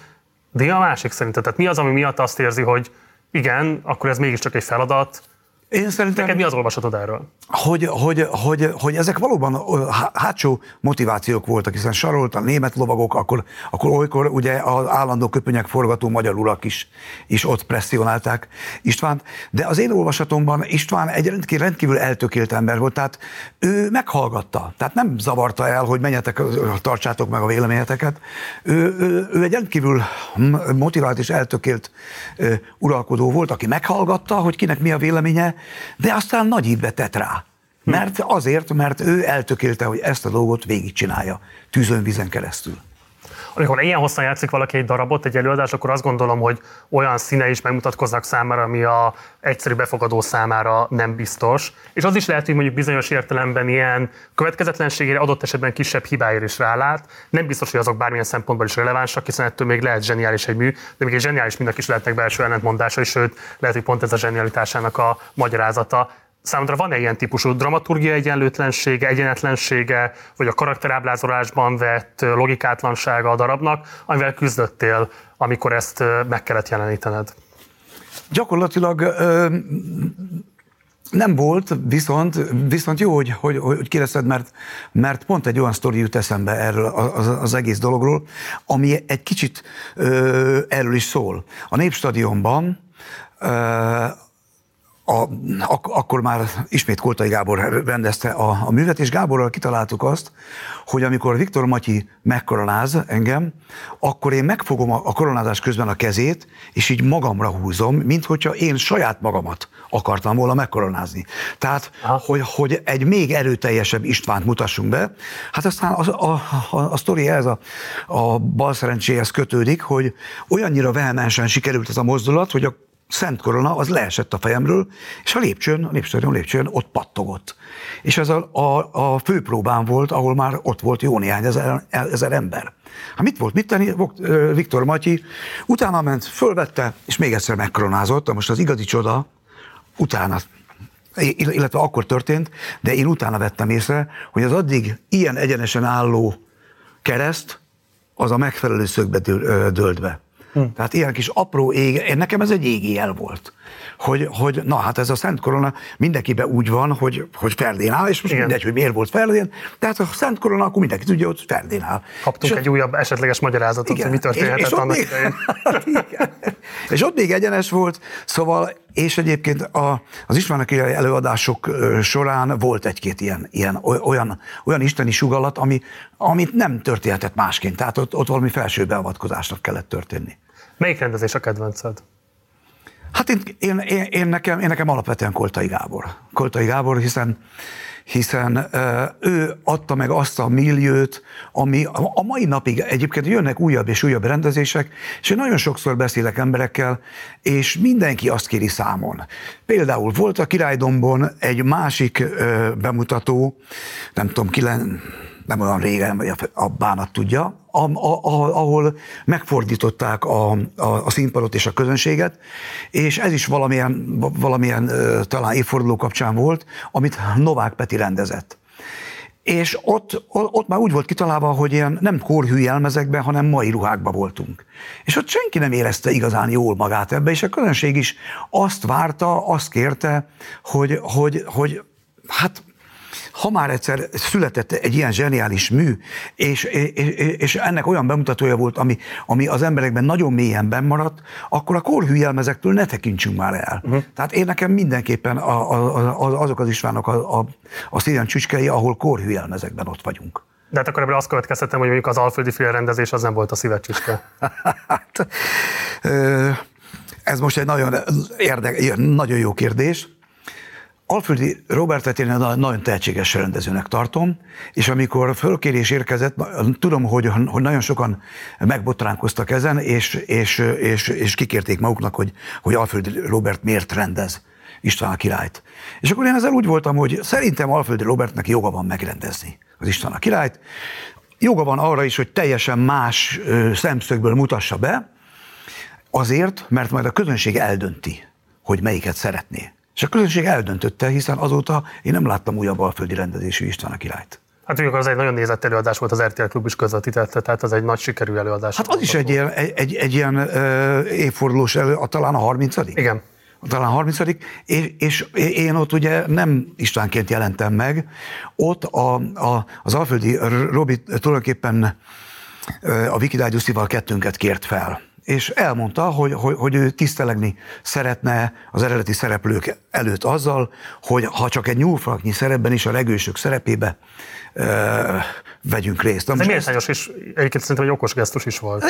de a másik szerinted? Tehát mi az, ami miatt azt érzi, hogy igen, akkor ez mégiscsak egy feladat, én szerintem... Neked mi az olvasatod erről? Hogy, hogy, hogy, hogy ezek valóban hátsó motivációk voltak, hiszen sarolt a német lovagok, akkor, akkor olykor ugye az állandó köpönyek forgató magyar urak is, is ott presszionálták Istvánt, de az én olvasatomban István egy rendkívül, rendkívül eltökélt ember volt, tehát ő meghallgatta, tehát nem zavarta el, hogy menjetek, tartsátok meg a véleményeteket. Ő, ő, ő egy rendkívül motivált és eltökélt uralkodó volt, aki meghallgatta, hogy kinek mi a véleménye, de aztán nagy ívbe tett rá. Mert azért, mert ő eltökélte, hogy ezt a dolgot végigcsinálja tűzön vízen keresztül. Amikor ilyen hosszan játszik valaki egy darabot, egy előadás, akkor azt gondolom, hogy olyan színe is megmutatkoznak számára, ami a egyszerű befogadó számára nem biztos. És az is lehet, hogy mondjuk bizonyos értelemben ilyen következetlenségére, adott esetben kisebb hibáért is rálát. Nem biztos, hogy azok bármilyen szempontból is relevánsak, hiszen ettől még lehet zseniális egy mű, de még egy zseniális műnek is lehetnek belső ellentmondása, és sőt, lehet, hogy pont ez a zsenialitásának a magyarázata Számodra van-e ilyen típusú dramaturgia egyenlőtlensége, egyenetlensége, vagy a karakteráblázolásban vett logikátlansága a darabnak, amivel küzdöttél, amikor ezt meg kellett jelenítened? Gyakorlatilag ö, Nem volt, viszont, viszont jó, hogy, hogy, hogy kérdezted, mert, mert pont egy olyan sztori jut eszembe erről az, az egész dologról, ami egy kicsit ö, erről is szól. A Népstadionban ö, a, ak- akkor már ismét Koltai Gábor rendezte a, a művet, és Gáborral kitaláltuk azt, hogy amikor Viktor Matyi megkoronáz engem, akkor én megfogom a, a koronázás közben a kezét, és így magamra húzom, mint hogyha én saját magamat akartam volna megkoronázni. Tehát, hogy, hogy egy még erőteljesebb Istvánt mutassunk be. Hát aztán a, a, a, a sztori ez a, a bal szerencséhez kötődik, hogy olyannyira vehemensen sikerült ez a mozdulat, hogy a Szent Korona az leesett a fejemről, és a lépcsőn, a Népstadion lépcsőn ott pattogott. És ez a, a, a főpróbán volt, ahol már ott volt jó néhány ezer, ezer ember. Hát mit volt mit tenni? Viktor Matyi utána ment, fölvette, és még egyszer megkoronázott. Most az igazi csoda utána illetve akkor történt, de én utána vettem észre, hogy az addig ilyen egyenesen álló kereszt, az a megfelelő szögbe dőlt be. Hm. Tehát ilyen kis apró ég, nekem ez egy égi jel volt. Hogy, hogy na hát ez a Szent Korona mindenkiben úgy van, hogy, hogy Ferdén áll, és most Igen. mindegy, hogy miért volt Ferdén, tehát a Szent Korona, akkor mindenki tudja, hogy Ferdén áll. Kaptunk és egy újabb esetleges magyarázatot, igen, hogy mi történhetett és, és annak még, hát igen. És ott még egyenes volt, szóval és egyébként a, az Istvánnak előadások során volt egy-két ilyen, ilyen olyan, olyan isteni sugallat, ami, amit nem történhetett másként. Tehát ott, ott valami felső beavatkozásnak kellett történni. Melyik rendezés a kedvenced? Hát én, én, én, én, nekem, én nekem alapvetően Koltai Gábor. Koltai Gábor, hiszen hiszen ő adta meg azt a milliót, ami a mai napig egyébként jönnek újabb és újabb rendezések, és én nagyon sokszor beszélek emberekkel, és mindenki azt kéri számon. Például volt a Királydombon egy másik bemutató, nem tudom, kilen, nem olyan régen, vagy a bánat tudja, ahol megfordították a, a, a színpadot és a közönséget, és ez is valamilyen, valamilyen talán évforduló kapcsán volt, amit Novák Peti rendezett. És ott, ott már úgy volt kitalálva, hogy ilyen nem kórhű jelmezekben, hanem mai ruhákban voltunk. És ott senki nem érezte igazán jól magát ebbe, és a közönség is azt várta, azt kérte, hogy, hogy, hogy hát ha már egyszer született egy ilyen zseniális mű, és, és, és ennek olyan bemutatója volt, ami, ami az emberekben nagyon mélyen bennmaradt, akkor a korhűjelmezektől ne tekintsünk már el. Uh-huh. Tehát én nekem mindenképpen a, a, a, azok az Istvánok a, a, a szíven csücskei, ahol korhűjelmezekben ott vagyunk. De hát akkor ebből azt következtetem, hogy mondjuk az alföldi rendezés az nem volt a szívecsücske. hát, ez most egy nagyon, érdek, nagyon jó kérdés. Alföldi Robertet én nagyon tehetséges rendezőnek tartom, és amikor fölkérés érkezett, tudom, hogy, hogy nagyon sokan megbotránkoztak ezen, és, és, és, és kikérték maguknak, hogy, hogy Alföldi Robert miért rendez István a királyt. És akkor én ezzel úgy voltam, hogy szerintem Alföldi Robertnek joga van megrendezni az István a királyt, joga van arra is, hogy teljesen más szemszögből mutassa be, azért, mert majd a közönség eldönti, hogy melyiket szeretné. És a közönség eldöntötte, hiszen azóta én nem láttam újabb alföldi rendezésű István a királyt. Hát mondjuk az egy nagyon nézett előadás volt, az RTL Klub is közvetítette, tehát az egy nagy sikerű előadás. Hát az is egy ilyen, egy, egy, egy ilyen uh, évfordulós elő, a, talán a 30 Igen. Talán a 30 és, és én ott ugye nem Istvánként jelentem meg, ott a, a, az Alföldi Robi tulajdonképpen a Vikidágyuszival kettőnket kért fel és elmondta, hogy, hogy, hogy ő tisztelegni szeretne az eredeti szereplők előtt azzal, hogy ha csak egy nyúlfraknyi szerepben is a legősök szerepébe vegyünk részt. Ez méltányos és egyébként szerintem egy okos gesztus is volt.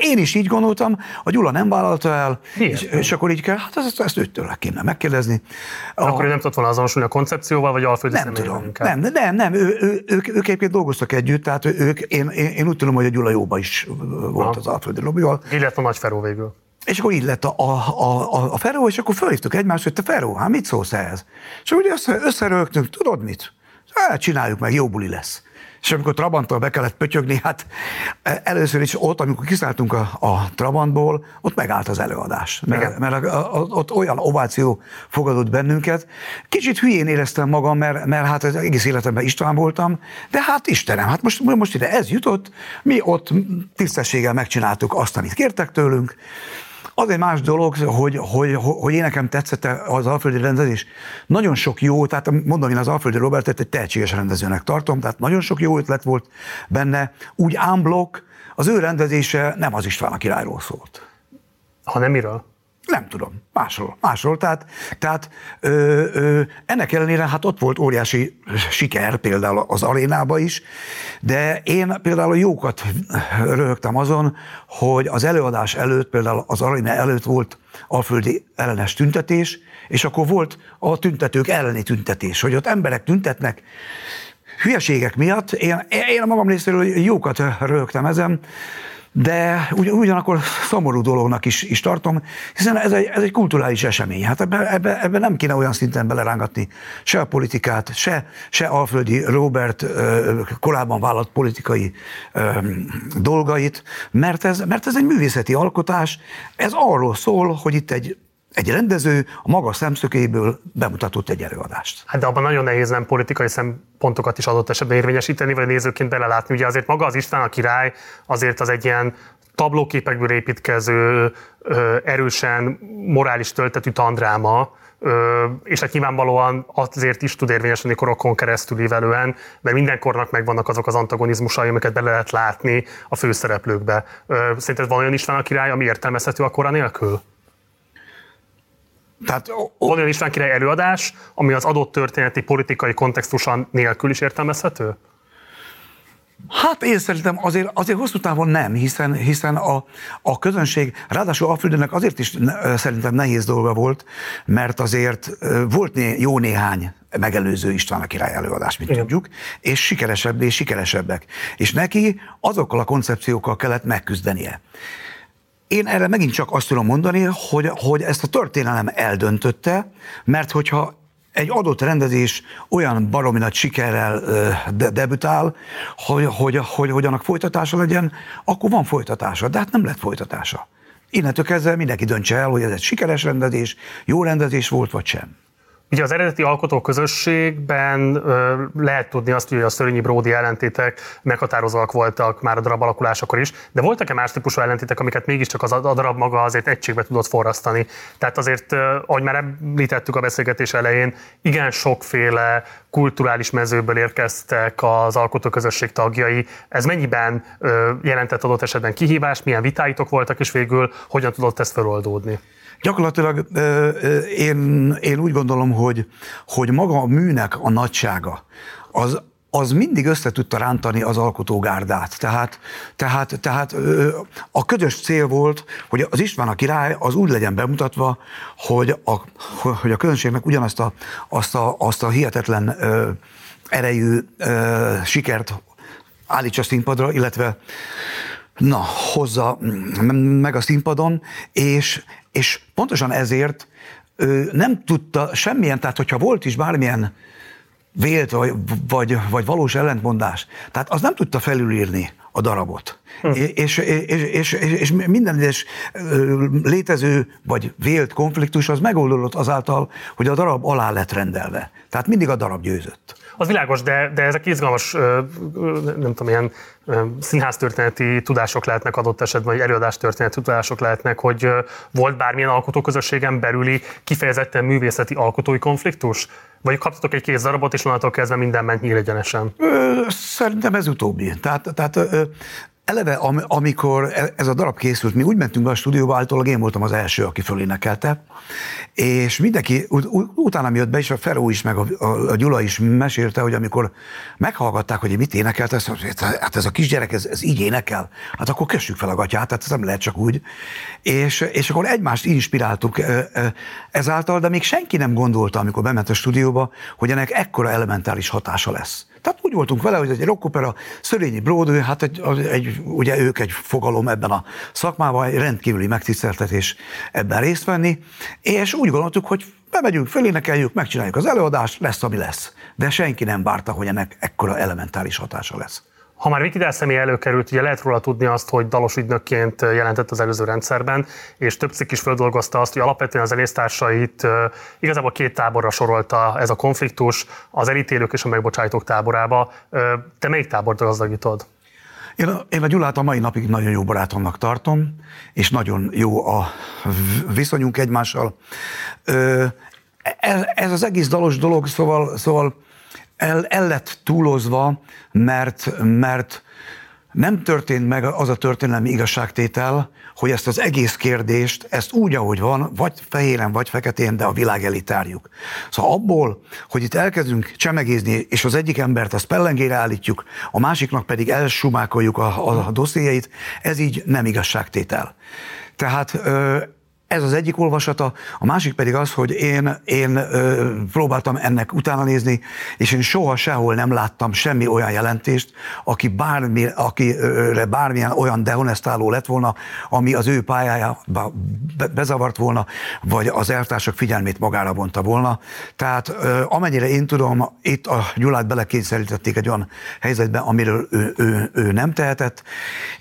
Én is így gondoltam, a Gyula nem vállalta el, és, és akkor így kell, hát ezt, ezt őtől kéne megkérdezni. A, akkor ő nem tudott volna azonosulni a koncepcióval, vagy alföldi Nem tudom, nem, nem, nem, ő, ő, ők, ők egyébként dolgoztak együtt, tehát ők, én, én, én úgy tudom, hogy a Gyula jóba is volt Aha. az alföldi. Így lett a nagy Feró végül. És akkor így lett a, a, a, a Feró, és akkor fölhívtuk egymást, hogy te Feró, hát mit szólsz ehhez? És akkor össze, összerögtünk, tudod mit? Hát csináljuk meg, jó buli lesz. És amikor Trabanttal be kellett pötyögni, hát e, először is ott, amikor kiszálltunk a, a Trabantból, ott megállt az előadás. Mert, mert a, a, ott olyan ováció fogadott bennünket. Kicsit hülyén éreztem magam, mert, mert hát az egész életemben István voltam, de hát Istenem, hát most, most ide ez jutott, mi ott tisztességgel megcsináltuk azt, amit kértek tőlünk, az egy más dolog, hogy, hogy, hogy én nekem tetszett az alföldi rendezés. Nagyon sok jó, tehát mondom, én az Alföldi Robertet egy tehetséges rendezőnek tartom, tehát nagyon sok jó ötlet volt benne. Úgy ámblok, az ő rendezése nem az István a királyról szólt. Ha nem miről? Nem tudom, másról, másról. Tehát, tehát ö, ö, ennek ellenére hát ott volt óriási siker például az arénába is, de én például jókat röhögtem azon, hogy az előadás előtt, például az aréna előtt volt alföldi ellenes tüntetés, és akkor volt a tüntetők elleni tüntetés, hogy ott emberek tüntetnek, hülyeségek miatt. Én, én a magam részéről jókat röhögtem ezen, de ugy, ugyanakkor szomorú dolognak is, is tartom, hiszen ez egy, ez egy kulturális esemény. Hát ebben ebbe, ebbe nem kéne olyan szinten belerángatni se a politikát, se, se Alföldi Robert korábban vállalt politikai dolgait, mert ez, mert ez egy művészeti alkotás, ez arról szól, hogy itt egy egy rendező a maga szemszökéből bemutatott egy előadást. Hát de abban nagyon nehéz nem politikai szempontokat is adott esetben érvényesíteni, vagy nézőként belelátni. Ugye azért maga az István a király, azért az egy ilyen tablóképekből építkező, erősen morális töltetű tandráma, és hát nyilvánvalóan azért is tud érvényesülni korokon keresztül ívelően, mert mindenkornak megvannak azok az antagonizmusai, amiket bele lehet látni a főszereplőkbe. Szerinted van olyan István a király, ami értelmezhető a kora nélkül? Tehát, olyan István király előadás, ami az adott történeti politikai kontextusan nélkül is értelmezhető? Hát én szerintem azért, azért hosszú távon nem, hiszen, hiszen a, a közönség, ráadásul Alföldönnek azért is ne, szerintem nehéz dolga volt, mert azért volt né, jó néhány megelőző István a király előadás, mint Igen. tudjuk, és sikeresebb és sikeresebbek. És neki azokkal a koncepciókkal kellett megküzdenie. Én erre megint csak azt tudom mondani, hogy, hogy ezt a történelem eldöntötte, mert hogyha egy adott rendezés olyan baromi nagy sikerrel de, debütál, hogy, hogy, hogy, hogy annak folytatása legyen, akkor van folytatása, de hát nem lett folytatása. Innentől kezdve mindenki döntse el, hogy ez egy sikeres rendezés, jó rendezés volt, vagy sem. Ugye az eredeti alkotóközösségben ö, lehet tudni azt, hogy a Szörényi Bródi ellentétek meghatározóak voltak már a darab alakulásakor is, de voltak-e más típusú ellentétek, amiket mégiscsak az, a darab maga azért egységbe tudott forrasztani? Tehát azért, ö, ahogy már említettük a beszélgetés elején, igen sokféle kulturális mezőből érkeztek az alkotóközösség tagjai. Ez mennyiben ö, jelentett adott esetben kihívást, milyen vitáitok voltak, és végül hogyan tudott ez feloldódni? Gyakorlatilag én, én úgy gondolom, hogy, hogy maga a műnek a nagysága, az, az mindig össze tudta rántani az alkotógárdát. Tehát, tehát, tehát a közös cél volt, hogy az István a király az úgy legyen bemutatva, hogy a, hogy a közönségnek ugyanazt a, azt a, azt a hihetetlen erejű sikert állítsa színpadra, illetve na, hozza meg a színpadon, és, és pontosan ezért ő nem tudta semmilyen, tehát hogyha volt is bármilyen vélt vagy, vagy, vagy valós ellentmondás, tehát az nem tudta felülírni a darabot. Hm. És, és, és, és minden egyes létező vagy vélt konfliktus az megoldódott azáltal, hogy a darab alá lett rendelve. Tehát mindig a darab győzött. Az világos, de, de ezek izgalmas, nem tudom, ilyen színháztörténeti tudások lehetnek adott esetben, vagy előadástörténeti tudások lehetnek, hogy volt bármilyen alkotóközösségen belüli kifejezetten művészeti alkotói konfliktus? Vagy kaptatok egy kész darabot, és onnantól kezdve minden ment nyílegyenesen? Szerintem ez utóbbi. Tehát, tehát eleve, am, amikor e, ez a darab készült, mi úgy mentünk be a stúdióba, általában én voltam az első, aki fölénekelte, és mindenki, ut- utána jött be, és a Feró is, meg a, a, a Gyula is mesélte, hogy amikor meghallgatták, hogy mit énekelt, ezt, hát ez a kisgyerek, ez, ez így énekel, hát akkor kössük fel a gatyát, tehát ez nem lehet csak úgy. És, és akkor egymást inspiráltuk ezáltal, de még senki nem gondolta, amikor bement a stúdióba, hogy ennek ekkora elementális hatása lesz. Tehát úgy voltunk vele, hogy egy rockopera, Szörényi Bródő, hát egy, egy, ugye ők egy fogalom ebben a szakmában, egy rendkívüli megtiszteltetés ebben részt venni, és úgy gondoltuk, hogy bemegyünk, fölénekeljük, megcsináljuk az előadást, lesz, ami lesz. De senki nem várta, hogy ennek ekkora elementális hatása lesz. Ha már Vikidál személy előkerült, ugye lehet róla tudni azt, hogy dalos ügynökként jelentett az előző rendszerben, és több cikk is földolgozta azt, hogy alapvetően az elésztársait igazából két táborra sorolta ez a konfliktus, az elítélők és a megbocsájtók táborába. Te melyik tábort gazdagítod? Én a, én a Gyulát a mai napig nagyon jó barátomnak tartom, és nagyon jó a viszonyunk egymással. Ez, ez az egész dalos dolog, szóval, szóval el, el lett túlozva, mert, mert nem történt meg az a történelmi igazságtétel, hogy ezt az egész kérdést, ezt úgy, ahogy van, vagy fehéren, vagy feketén, de a világ elé tárjuk. Szóval abból, hogy itt elkezdünk csemegézni, és az egyik embert azt pellengére állítjuk, a másiknak pedig elsumákoljuk a, a, a dossziéit, ez így nem igazságtétel. Tehát ez az egyik olvasata, a másik pedig az, hogy én, én ö, próbáltam ennek utána nézni, és én soha sehol nem láttam semmi olyan jelentést, aki bármi, akire bármilyen olyan dehonestáló lett volna, ami az ő pályájába bezavart volna, vagy az eltársak figyelmét magára vonta volna. Tehát ö, amennyire én tudom, itt a Gyulát belekényszerítették egy olyan helyzetbe, amiről ő, ő, ő nem tehetett,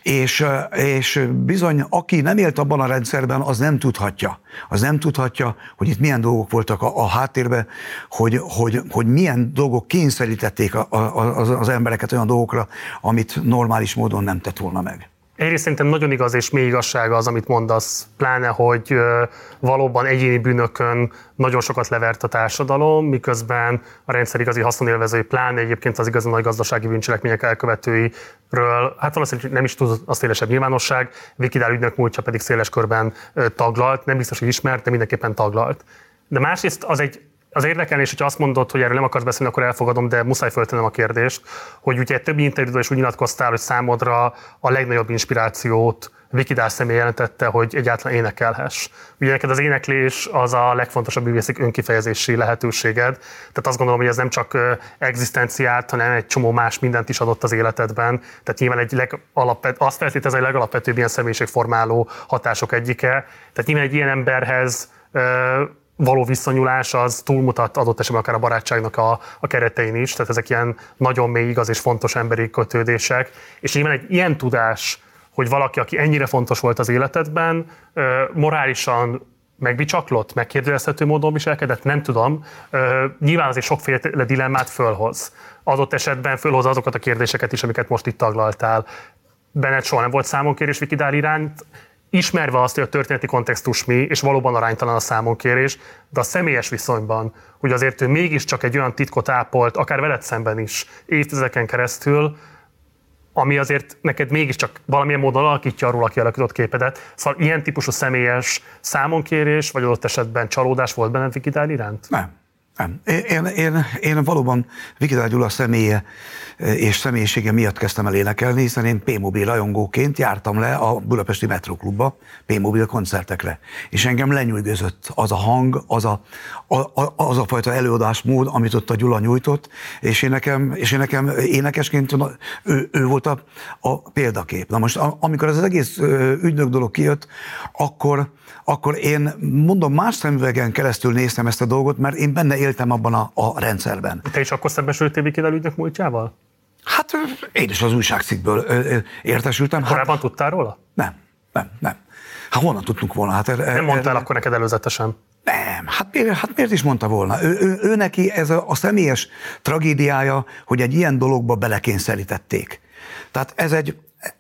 és, és bizony, aki nem élt abban a rendszerben, az nem tud tudhatja. Az nem tudhatja, hogy itt milyen dolgok voltak a, a háttérben, hogy, hogy, hogy milyen dolgok kényszerítették a, a, az, az embereket olyan dolgokra, amit normális módon nem tett volna meg. Egyrészt szerintem nagyon igaz és mély igazsága az, amit mondasz, pláne, hogy valóban egyéni bűnökön nagyon sokat levert a társadalom, miközben a rendszer igazi haszonélvezői, pláne egyébként az igazi nagy gazdasági bűncselekmények elkövetőiről, hát valószínűleg nem is tud a szélesebb nyilvánosság, Vikidál ügynök múltja pedig széles körben taglalt, nem biztos, hogy ismert, de mindenképpen taglalt. De másrészt az egy az érdekelni, és hogyha azt mondod, hogy erről nem akarsz beszélni, akkor elfogadom, de muszáj föltennem a kérdést, hogy ugye több interjúban is úgy nyilatkoztál, hogy számodra a legnagyobb inspirációt Vikidás személy jelentette, hogy egyáltalán énekelhess. Ugye neked az éneklés az a legfontosabb művészik önkifejezési lehetőséged, tehát azt gondolom, hogy ez nem csak egzisztenciát, hanem egy csomó más mindent is adott az életedben. Tehát nyilván egy legalapvet, azt feltételez, egy legalapvetőbb ilyen személyiségformáló hatások egyike. Tehát nyilván egy ilyen emberhez való viszonyulás az túlmutat adott esetben akár a barátságnak a, a keretein is, tehát ezek ilyen nagyon mély, igaz és fontos emberi kötődések. És nyilván egy ilyen tudás, hogy valaki, aki ennyire fontos volt az életedben, morálisan megbicsaklott, megkérdőjelezhető módon viselkedett, nem tudom. Nyilván azért sokféle dilemmát fölhoz. Adott esetben fölhoz azokat a kérdéseket is, amiket most itt taglaltál. Bennett soha nem volt számonkérés Vikidál iránt, ismerve azt, hogy a történeti kontextus mi, és valóban aránytalan a számonkérés, de a személyes viszonyban, hogy azért ő mégiscsak egy olyan titkot ápolt, akár veled szemben is, évtizedeken keresztül, ami azért neked mégiscsak valamilyen módon alakítja arról a kialakított képedet. Szóval ilyen típusú személyes számonkérés, vagy adott esetben csalódás volt benned Vikidál iránt? Nem. Nem. Én, én, én valóban Vikidál Gyula személye és személyisége miatt kezdtem el énekelni, hiszen én P-mobil rajongóként jártam le a Budapesti Metroklubba P-mobil koncertekre. És engem lenyűgözött az a hang, az a, a, az a fajta előadásmód, amit ott a Gyula nyújtott, és én nekem, és én nekem énekesként ő, ő volt a, a példakép. Na most, amikor ez az egész ügynök dolog kijött, akkor, akkor én mondom, más szemüvegen keresztül néztem ezt a dolgot, mert én benne éltem abban a, a rendszerben. Te is akkor szembesültél Vikidel ügynök múltjával? Hát én is az újságcikkből értesültem. Hát- Korábban hát, tudtál róla? Nem, nem, nem. Hát honnan tudtunk volna? Hát er, nem mondtál er, akkor neked előzetesen? Nem, hát miért, hát miért is mondta volna? Ő, ő, ő neki ez a, a személyes tragédiája, hogy egy ilyen dologba belekényszerítették. Tehát ez egy,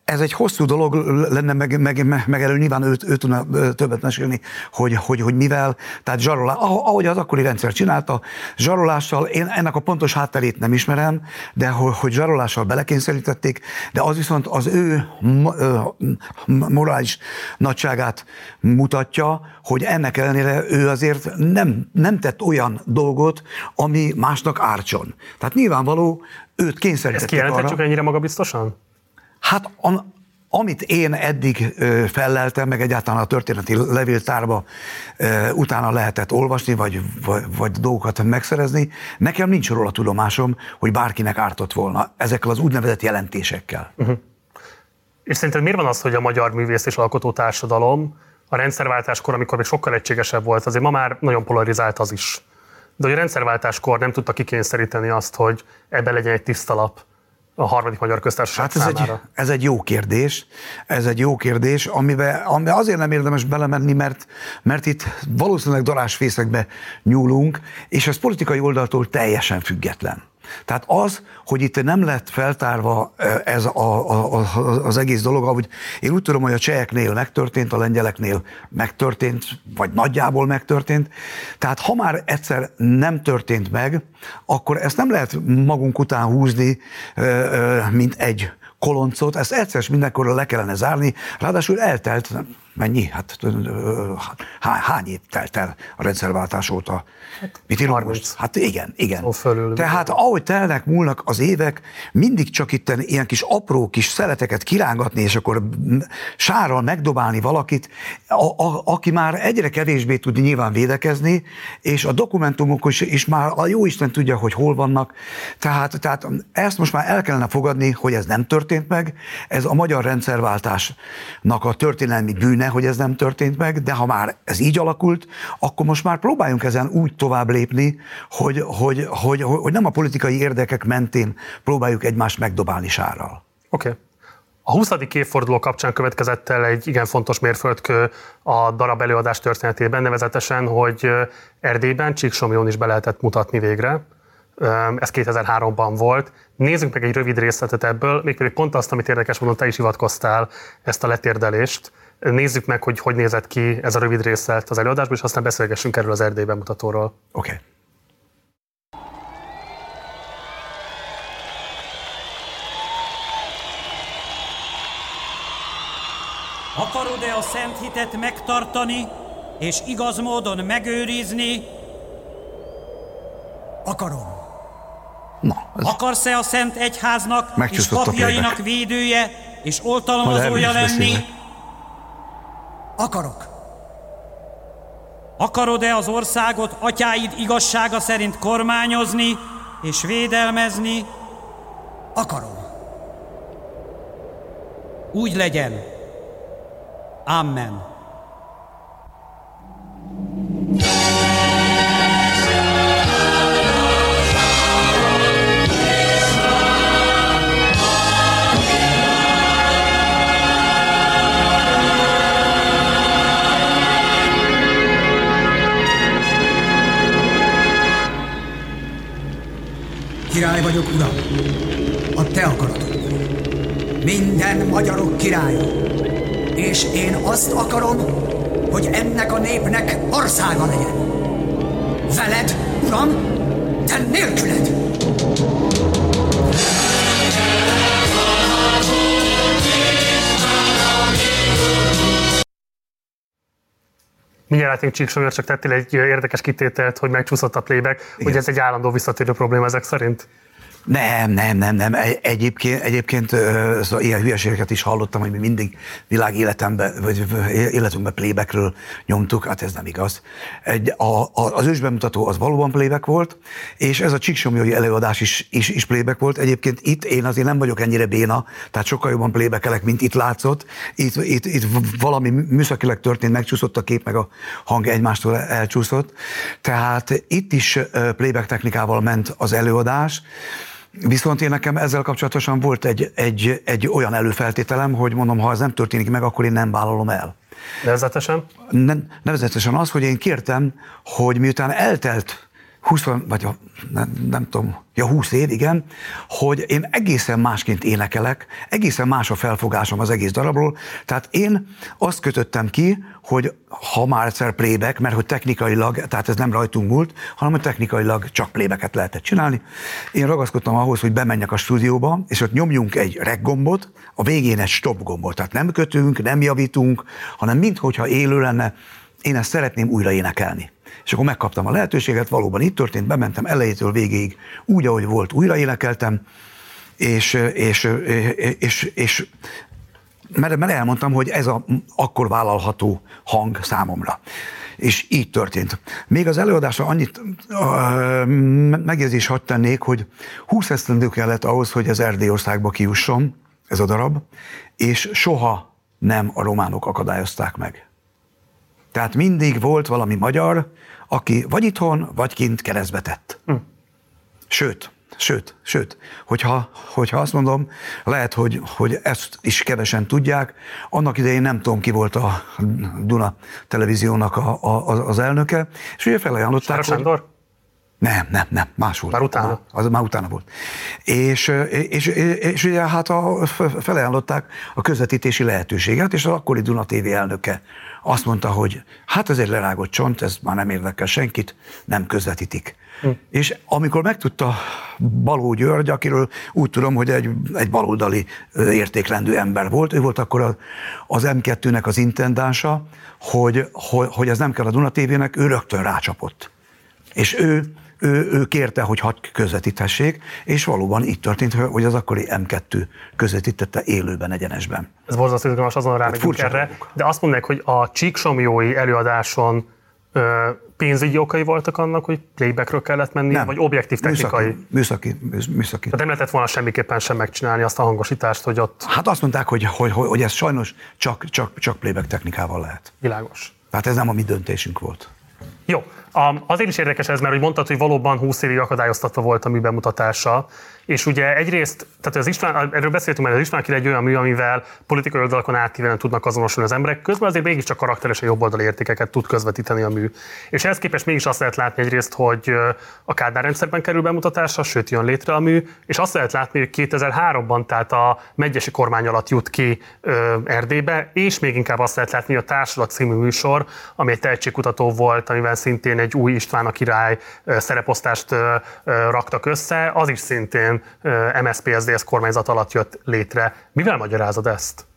ez egy hosszú dolog lenne, meg, meg, meg, meg erről nyilván ő, ő tudna többet mesélni, hogy, hogy, hogy mivel, tehát zsarolás, ahogy az akkori rendszer csinálta, zsarolással, én ennek a pontos hátterét nem ismerem, de hogy, hogy zsarolással belekényszerítették, de az viszont az ő morális nagyságát mutatja, hogy ennek ellenére ő azért nem, nem tett olyan dolgot, ami másnak ártson. Tehát nyilvánvaló, őt kényszerítették Ezt kijelenthetjük ennyire magabiztosan? Hát a, amit én eddig felleltem, meg egyáltalán a történeti levéltárba utána lehetett olvasni, vagy, vagy, vagy dolgokat megszerezni, nekem nincs róla tudomásom, hogy bárkinek ártott volna ezekkel az úgynevezett jelentésekkel. Uh-huh. És szerinted miért van az, hogy a magyar művész és alkotó társadalom a rendszerváltáskor, amikor még sokkal egységesebb volt, azért ma már nagyon polarizált az is. De hogy a rendszerváltáskor nem tudta kikényszeríteni azt, hogy ebbe legyen egy tiszta lap, a harmadik magyar köztársaság hát ez számára? Egy, ez egy jó kérdés, ez egy jó kérdés, amiben, amiben azért nem érdemes belemenni, mert, mert itt valószínűleg darásfészekbe nyúlunk, és ez politikai oldaltól teljesen független. Tehát az, hogy itt nem lett feltárva ez a, a, a, az egész dolog, ahogy én úgy tudom, hogy a cseheknél megtörtént, a lengyeleknél megtörtént, vagy nagyjából megtörtént. Tehát ha már egyszer nem történt meg, akkor ezt nem lehet magunk után húzni, mint egy koloncot, ezt egyszer mindenkorra le kellene zárni, ráadásul eltelt mennyi? Hát há, hány év telt el a rendszerváltás óta? Hát, Mit írunk most? Hát igen, igen. Fölül, Tehát ahogy telnek, múlnak az évek, mindig csak itt ilyen kis apró kis szeleteket kirángatni, és akkor sárral megdobálni valakit, a, a, aki már egyre kevésbé tud nyilván védekezni, és a dokumentumok is, is már a jó Isten tudja, hogy hol vannak. Tehát, tehát ezt most már el kellene fogadni, hogy ez nem történt meg, ez a magyar rendszerváltásnak a történelmi bűne, hogy ez nem történt meg, de ha már ez így alakult, akkor most már próbáljunk ezen úgy tovább lépni, hogy, hogy, hogy, hogy nem a politikai érdekek mentén próbáljuk egymást megdobálni sárral. Oké. Okay. A 20. évforduló kapcsán következett el egy igen fontos mérföldkő a darab előadás történetében, nevezetesen, hogy Erdélyben Csíksomjón is be lehetett mutatni végre. Ez 2003-ban volt. Nézzük meg egy rövid részletet ebből, mégpedig pont azt, amit érdekes módon te is hivatkoztál, ezt a letérdelést. Nézzük meg, hogy hogy nézett ki ez a rövid részlet az előadásban, és aztán beszélgessünk erről az Erdély bemutatóról. Oké. Okay. Akarod-e a szent hitet megtartani, és igaz módon megőrizni? Akarom. Na, ez... Akarsz-e a Szent Egyháznak és papjainak védője és oltalmazója lenni? Beszélni. Akarok. Akarod-e az országot atyáid igazsága szerint kormányozni és védelmezni? Akarom. Úgy legyen. Amen. Vagyok, uram, a te akaratodból. Minden magyarok királya. És én azt akarom, hogy ennek a népnek országa legyen. Veled, uram, te nélküled! Mindjárt látjuk Csíksomért, csak tettél egy érdekes kitételt, hogy megcsúszott a playback, hogy ez egy állandó visszatérő probléma ezek szerint. Nem, nem, nem, nem. Egyébként, egyébként szóval ilyen hülyeségeket is hallottam, hogy mi mindig világ életemben, vagy életünkben playbackről nyomtuk, hát ez nem igaz. Egy, a, a, az ősbemutató az valóban playback volt, és ez a Csíksomjói előadás is, is, is playback volt. Egyébként itt én azért nem vagyok ennyire béna, tehát sokkal jobban playbackelek, mint itt látszott. Itt, itt, itt valami műszakileg történt, megcsúszott a kép, meg a hang egymástól elcsúszott. Tehát itt is playback technikával ment az előadás. Viszont én nekem ezzel kapcsolatosan volt egy, egy, egy olyan előfeltételem, hogy mondom, ha ez nem történik meg, akkor én nem vállalom el. Nevezetesen? Ne, nevezetesen az, hogy én kértem, hogy miután eltelt 20, vagy a, nem, nem tudom, ja 20 év, igen, hogy én egészen másként énekelek, egészen más a felfogásom az egész darabról, tehát én azt kötöttem ki, hogy ha már egyszer playback, mert hogy technikailag, tehát ez nem rajtunk múlt, hanem hogy technikailag csak playbacket lehetett csinálni. Én ragaszkodtam ahhoz, hogy bemenjek a stúdióba, és ott nyomjunk egy reg gombot, a végén egy stop gombot, tehát nem kötünk, nem javítunk, hanem minthogyha élő lenne, én ezt szeretném újra énekelni. És akkor megkaptam a lehetőséget, valóban itt történt, bementem elejétől végéig, úgy, ahogy volt, újra énekeltem, és, és, és, és, és mert, mert elmondtam, hogy ez a akkor vállalható hang számomra. És így történt. Még az előadásra annyit uh, megjegyzés hadd tennék, hogy 20 esztendő kellett ahhoz, hogy az Erdélyországba kiusson ez a darab, és soha nem a románok akadályozták meg. Tehát mindig volt valami magyar, aki vagy itthon, vagy kint keresztbe tett. Hm. Sőt, sőt, sőt, hogyha, hogyha azt mondom, lehet, hogy, hogy ezt is kevesen tudják. Annak idején nem tudom, ki volt a Duna televíziónak a, a, az elnöke, és ugye felajánlották, Sára Sándor? Nem, nem, nem, más volt. Már utána? Az már utána volt. És, és, és, és ugye hát a, felajánlották a közvetítési lehetőséget, és az akkori Duna TV elnöke azt mondta, hogy hát ez egy lerágott csont, ez már nem érdekel senkit, nem közvetítik. Hm. És amikor megtudta Baló György, akiről úgy tudom, hogy egy, egy baloldali értékrendű ember volt, ő volt akkor az M2-nek az intendánsa, hogy, hogy, hogy ez nem kell a Duna TV-nek, ő rögtön rácsapott. És ő ő, ő kérte, hogy hadd közvetítessék, és valóban így történt, hogy az akkori M2 közvetítette élőben, egyenesben. Ez borzasztó izgalmas, azon rá hát erre. Dolgok. De azt mondják, hogy a Csíksomjói előadáson ö, pénzügyi okai voltak annak, hogy playbackről kellett menni, nem. vagy objektív technikai? Műszaki. műszaki, műszaki. Tehát nem lehetett volna semmiképpen sem megcsinálni azt a hangosítást, hogy ott... Hát azt mondták, hogy, hogy, hogy, hogy ez sajnos csak, csak, csak playback technikával lehet. Világos. Tehát ez nem a mi döntésünk volt. Jó, azért is érdekes ez, mert hogy mondtad, hogy valóban 20 évig akadályoztatva volt a mű bemutatása, és ugye egyrészt, tehát az István, erről beszéltünk, mert az István egy olyan mű, amivel politikai oldalakon átívelően tudnak azonosulni az emberek, közben azért mégiscsak karakteresen jobboldali értékeket tud közvetíteni a mű. És ehhez képest mégis azt lehet látni egyrészt, hogy a Kádár rendszerben kerül bemutatásra, sőt jön létre a mű, és azt lehet látni, hogy 2003-ban, tehát a megyesi kormány alatt jut ki Erdélybe, és még inkább azt lehet látni, hogy a Társulat című műsor, ami egy tehetségkutató volt, amivel szintén egy új István a király szereposztást raktak össze, az is szintén MSZP-SZDSZ kormányzat alatt jött létre. Mivel magyarázod ezt?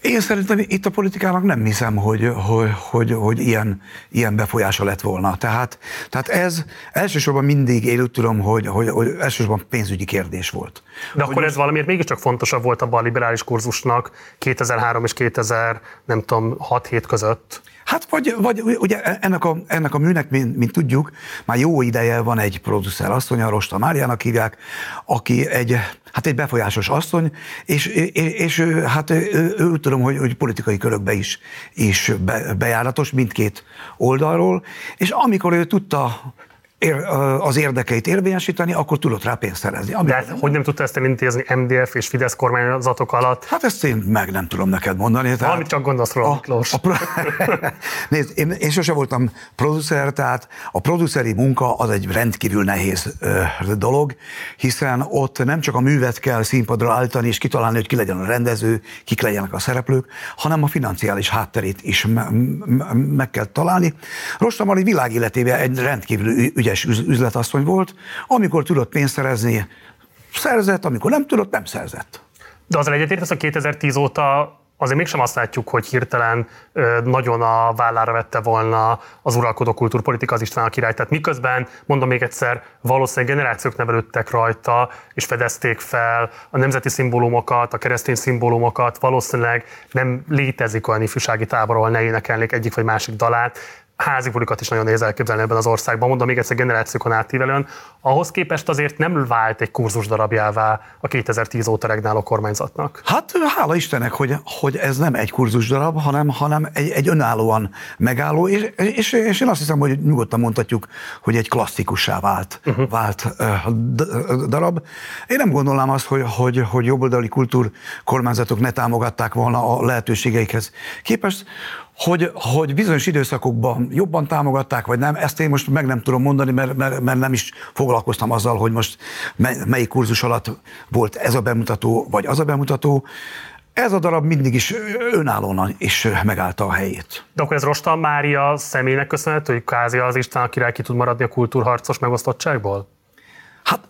Én szerintem itt a politikának nem hiszem, hogy, hogy, hogy, hogy ilyen, ilyen befolyása lett volna. Tehát, tehát ez elsősorban mindig, én úgy tudom, hogy, hogy, hogy elsősorban pénzügyi kérdés volt. De akkor ez valamiért mégiscsak fontosabb volt abban a liberális kurzusnak 2003 és 2000, nem tudom, 6-7 között. Hát vagy, vagy ugye ennek a, ennek a műnek, mint, mint tudjuk, már jó ideje van egy producer asszony, a Rosta Máriának hívják, aki egy, hát egy befolyásos asszony, és, és, és hát ő, ő tudom, hogy, hogy politikai körökbe is, is be, bejáratos mindkét oldalról, és amikor ő tudta az érdekeit érvényesíteni, akkor tudott rá pénzt szerezni. Ami De hát, hogy nem tudta ezt elintézni MDF és Fidesz kormányzatok alatt? Hát ezt én meg nem tudom neked mondani. Tehát Valamit csak gondolsz róla, Miklós. A, a, Nézd, én, én sose voltam producer, tehát a produceri munka az egy rendkívül nehéz ö, dolog, hiszen ott nem csak a művet kell színpadra állítani és kitalálni, hogy ki legyen a rendező, kik legyenek a szereplők, hanem a financiális hátterét is me, me, meg kell találni. Rostamari világéletében egy rendkívül ügyes üzletasszony volt, amikor tudott pénzt szerezni, szerzett, amikor nem tudott, nem szerzett. De az egyetért, a 2010 óta azért mégsem azt látjuk, hogy hirtelen nagyon a vállára vette volna az uralkodó kultúrpolitika az István a király. Tehát miközben, mondom még egyszer, valószínűleg generációk nevelődtek rajta, és fedezték fel a nemzeti szimbólumokat, a keresztény szimbólumokat, valószínűleg nem létezik olyan ifjúsági tábor, ahol ne énekelnék egyik vagy másik dalát, házi bulikat is nagyon nehéz elképzelni ebben az országban, mondom még egyszer generációkon átívelően. Ahhoz képest azért nem vált egy kurzus darabjává a 2010 óta regnáló kormányzatnak. Hát hála Istennek, hogy, hogy ez nem egy kurzus darab, hanem, hanem egy, egy önállóan megálló, és, és, és én azt hiszem, hogy nyugodtan mondhatjuk, hogy egy klasszikussá vált, uh-huh. vált uh, darab. Én nem gondolnám azt, hogy, hogy, hogy jobboldali kultúr kormányzatok ne támogatták volna a lehetőségeikhez képest, hogy, hogy bizonyos időszakokban jobban támogatták, vagy nem, ezt én most meg nem tudom mondani, mert, mert, mert nem is foglalkoztam azzal, hogy most melyik kurzus alatt volt ez a bemutató, vagy az a bemutató. Ez a darab mindig is önállóan is megállta a helyét. De akkor ez Rostal Mária személynek köszönhető, hogy kázi az István a király ki tud maradni a kultúrharcos megosztottságból? Hát,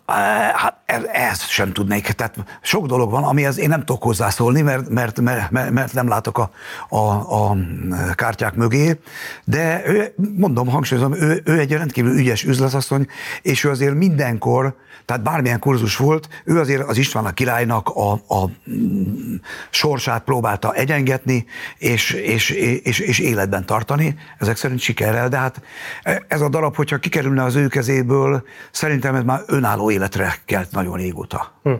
hát ez, ez sem tudnék. Tehát sok dolog van, amihez én nem tudok hozzászólni, mert, mert, mert, mert nem látok a, a, a kártyák mögé, de ő, mondom, hangsúlyozom, ő, ő egy rendkívül ügyes üzletasszony, és ő azért mindenkor tehát bármilyen kurzus volt, ő azért az István a királynak a, a sorsát próbálta egyengetni, és, és, és, és életben tartani, ezek szerint sikerrel, de hát ez a darab, hogyha kikerülne az ő kezéből, szerintem ez már önálló életre kelt nagyon régóta. Hm.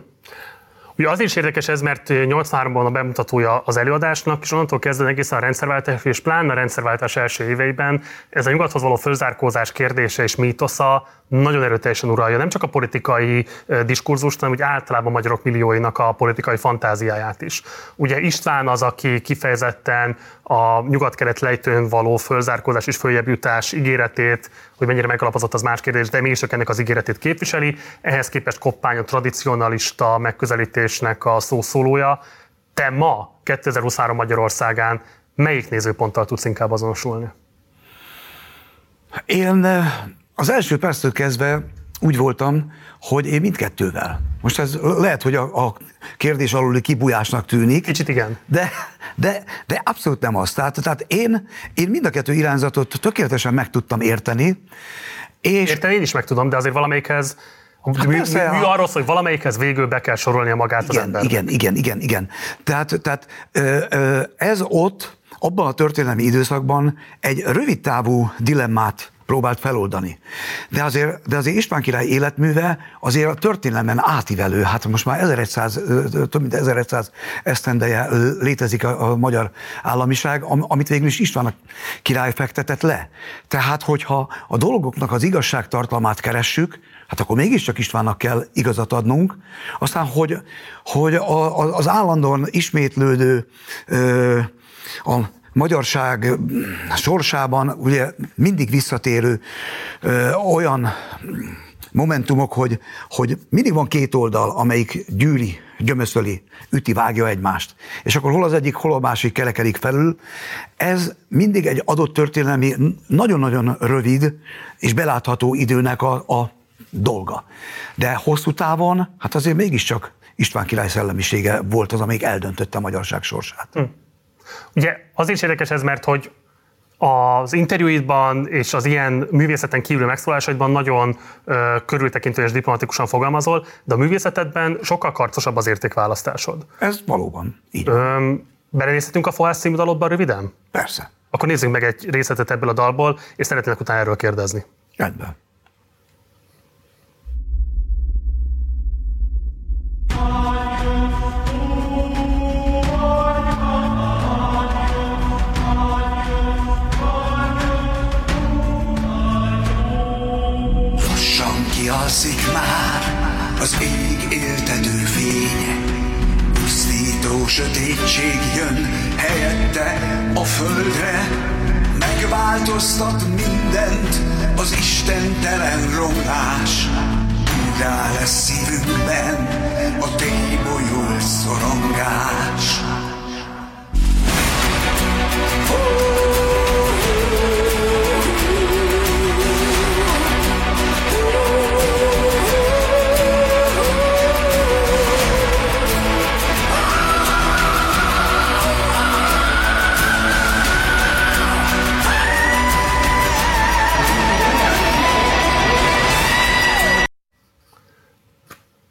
Ugye azért is érdekes ez, mert 83-ban a bemutatója az előadásnak, és onnantól kezdve egészen a rendszerváltás, és pláne a rendszerváltás első éveiben ez a nyugathoz való fölzárkózás kérdése és mítosza nagyon erőteljesen uralja nem csak a politikai diskurzust, hanem úgy általában a magyarok millióinak a politikai fantáziáját is. Ugye István az, aki kifejezetten a nyugat-kelet lejtőn való fölzárkózás és följebb jutás ígéretét, hogy mennyire megalapozott az más kérdés, de mégis ennek az ígéretét képviseli. Ehhez képest Koppány a tradicionalista megközelítésnek a szószólója. Te ma, 2023 Magyarországán melyik nézőponttal tudsz inkább azonosulni? Én az első perctől kezdve úgy voltam, hogy én mindkettővel. Most ez lehet, hogy a, a kérdés aluli kibújásnak tűnik. Kicsit igen. De, de, de abszolút nem az. Tehát, tehát én, én mind a kettő irányzatot tökéletesen meg tudtam érteni. És... Érteni én is meg tudom, de azért valamelyikhez Hát mi, persze, mi, mi arról szól, hogy valamelyikhez végül be kell sorolnia magát igen, az ember. Igen, igen, igen, igen. Tehát, tehát ez ott, abban a történelmi időszakban egy rövid távú dilemmát próbált feloldani. De azért, de azért István király életműve azért a történelmen átívelő. Hát most már 1100, több mint 1100 esztendeje létezik a, a magyar államiság, amit végül is István király fektetett le. Tehát, hogyha a dolgoknak az igazságtartalmát keressük, hát akkor mégiscsak Istvánnak kell igazat adnunk. Aztán, hogy, hogy a, a, az állandóan ismétlődő a magyarság sorsában ugye mindig visszatérő ö, olyan momentumok, hogy, hogy mindig van két oldal, amelyik gyűri, gyömöszöli, üti, vágja egymást. És akkor hol az egyik, hol a másik kelekedik felül. Ez mindig egy adott történelmi, nagyon-nagyon rövid és belátható időnek a, a dolga. De hosszú távon, hát azért mégiscsak István király szellemisége volt az, amelyik eldöntötte a magyarság sorsát. Hm. Ugye az is érdekes ez, mert hogy az interjúidban és az ilyen művészeten kívül megszólásaidban nagyon ö, körültekintő és diplomatikusan fogalmazol, de a művészetedben sokkal karcosabb az értékválasztásod. Ez valóban így. Ö, belenézhetünk a Fohász című dalodba röviden? Persze. Akkor nézzünk meg egy részletet ebből a dalból, és szeretnék utána erről kérdezni. Rendben. Az ég éltető fénye. Pusztító sötétség jön helyette a földre, megváltoztat mindent az istentelen romlás. Úrrá lesz szívünkben a tébolyult szorongás. Oh!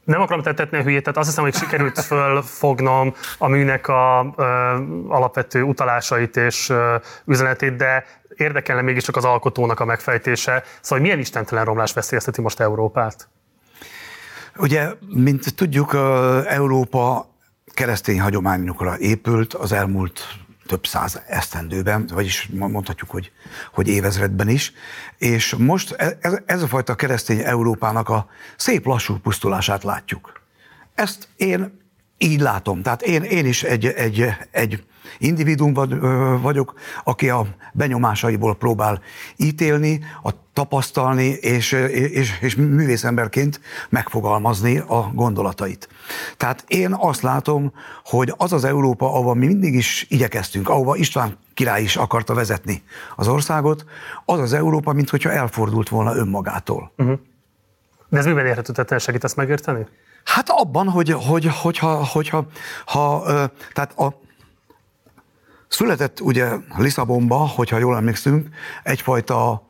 Nem akarom tettetni a hülyét, tehát azt hiszem, hogy sikerült fölfognom a műnek a ö, alapvető utalásait és ö, üzenetét, de érdekelne mégiscsak az alkotónak a megfejtése. Szóval milyen istentelen romlás veszélyezteti most Európát? Ugye, mint tudjuk, Európa keresztény hagyományokra épült az elmúlt több száz esztendőben, vagyis mondhatjuk, hogy, hogy évezredben is. És most e, ez, ez a fajta keresztény Európának a szép lassú pusztulását látjuk. Ezt én így látom. Tehát én, én is egy, egy, egy individuum vagyok, aki a benyomásaiból próbál ítélni, a tapasztalni, és, és, és művészemberként megfogalmazni a gondolatait. Tehát én azt látom, hogy az az Európa, ahova mi mindig is igyekeztünk, ahova István király is akarta vezetni az országot, az az Európa, mintha elfordult volna önmagától. Uh-huh. De ez miben érhető, tehát segítesz megérteni? Hát abban, hogy, hogy, hogyha, hogyha ha, tehát a, született ugye Lisszabonba, hogyha jól emlékszünk, egyfajta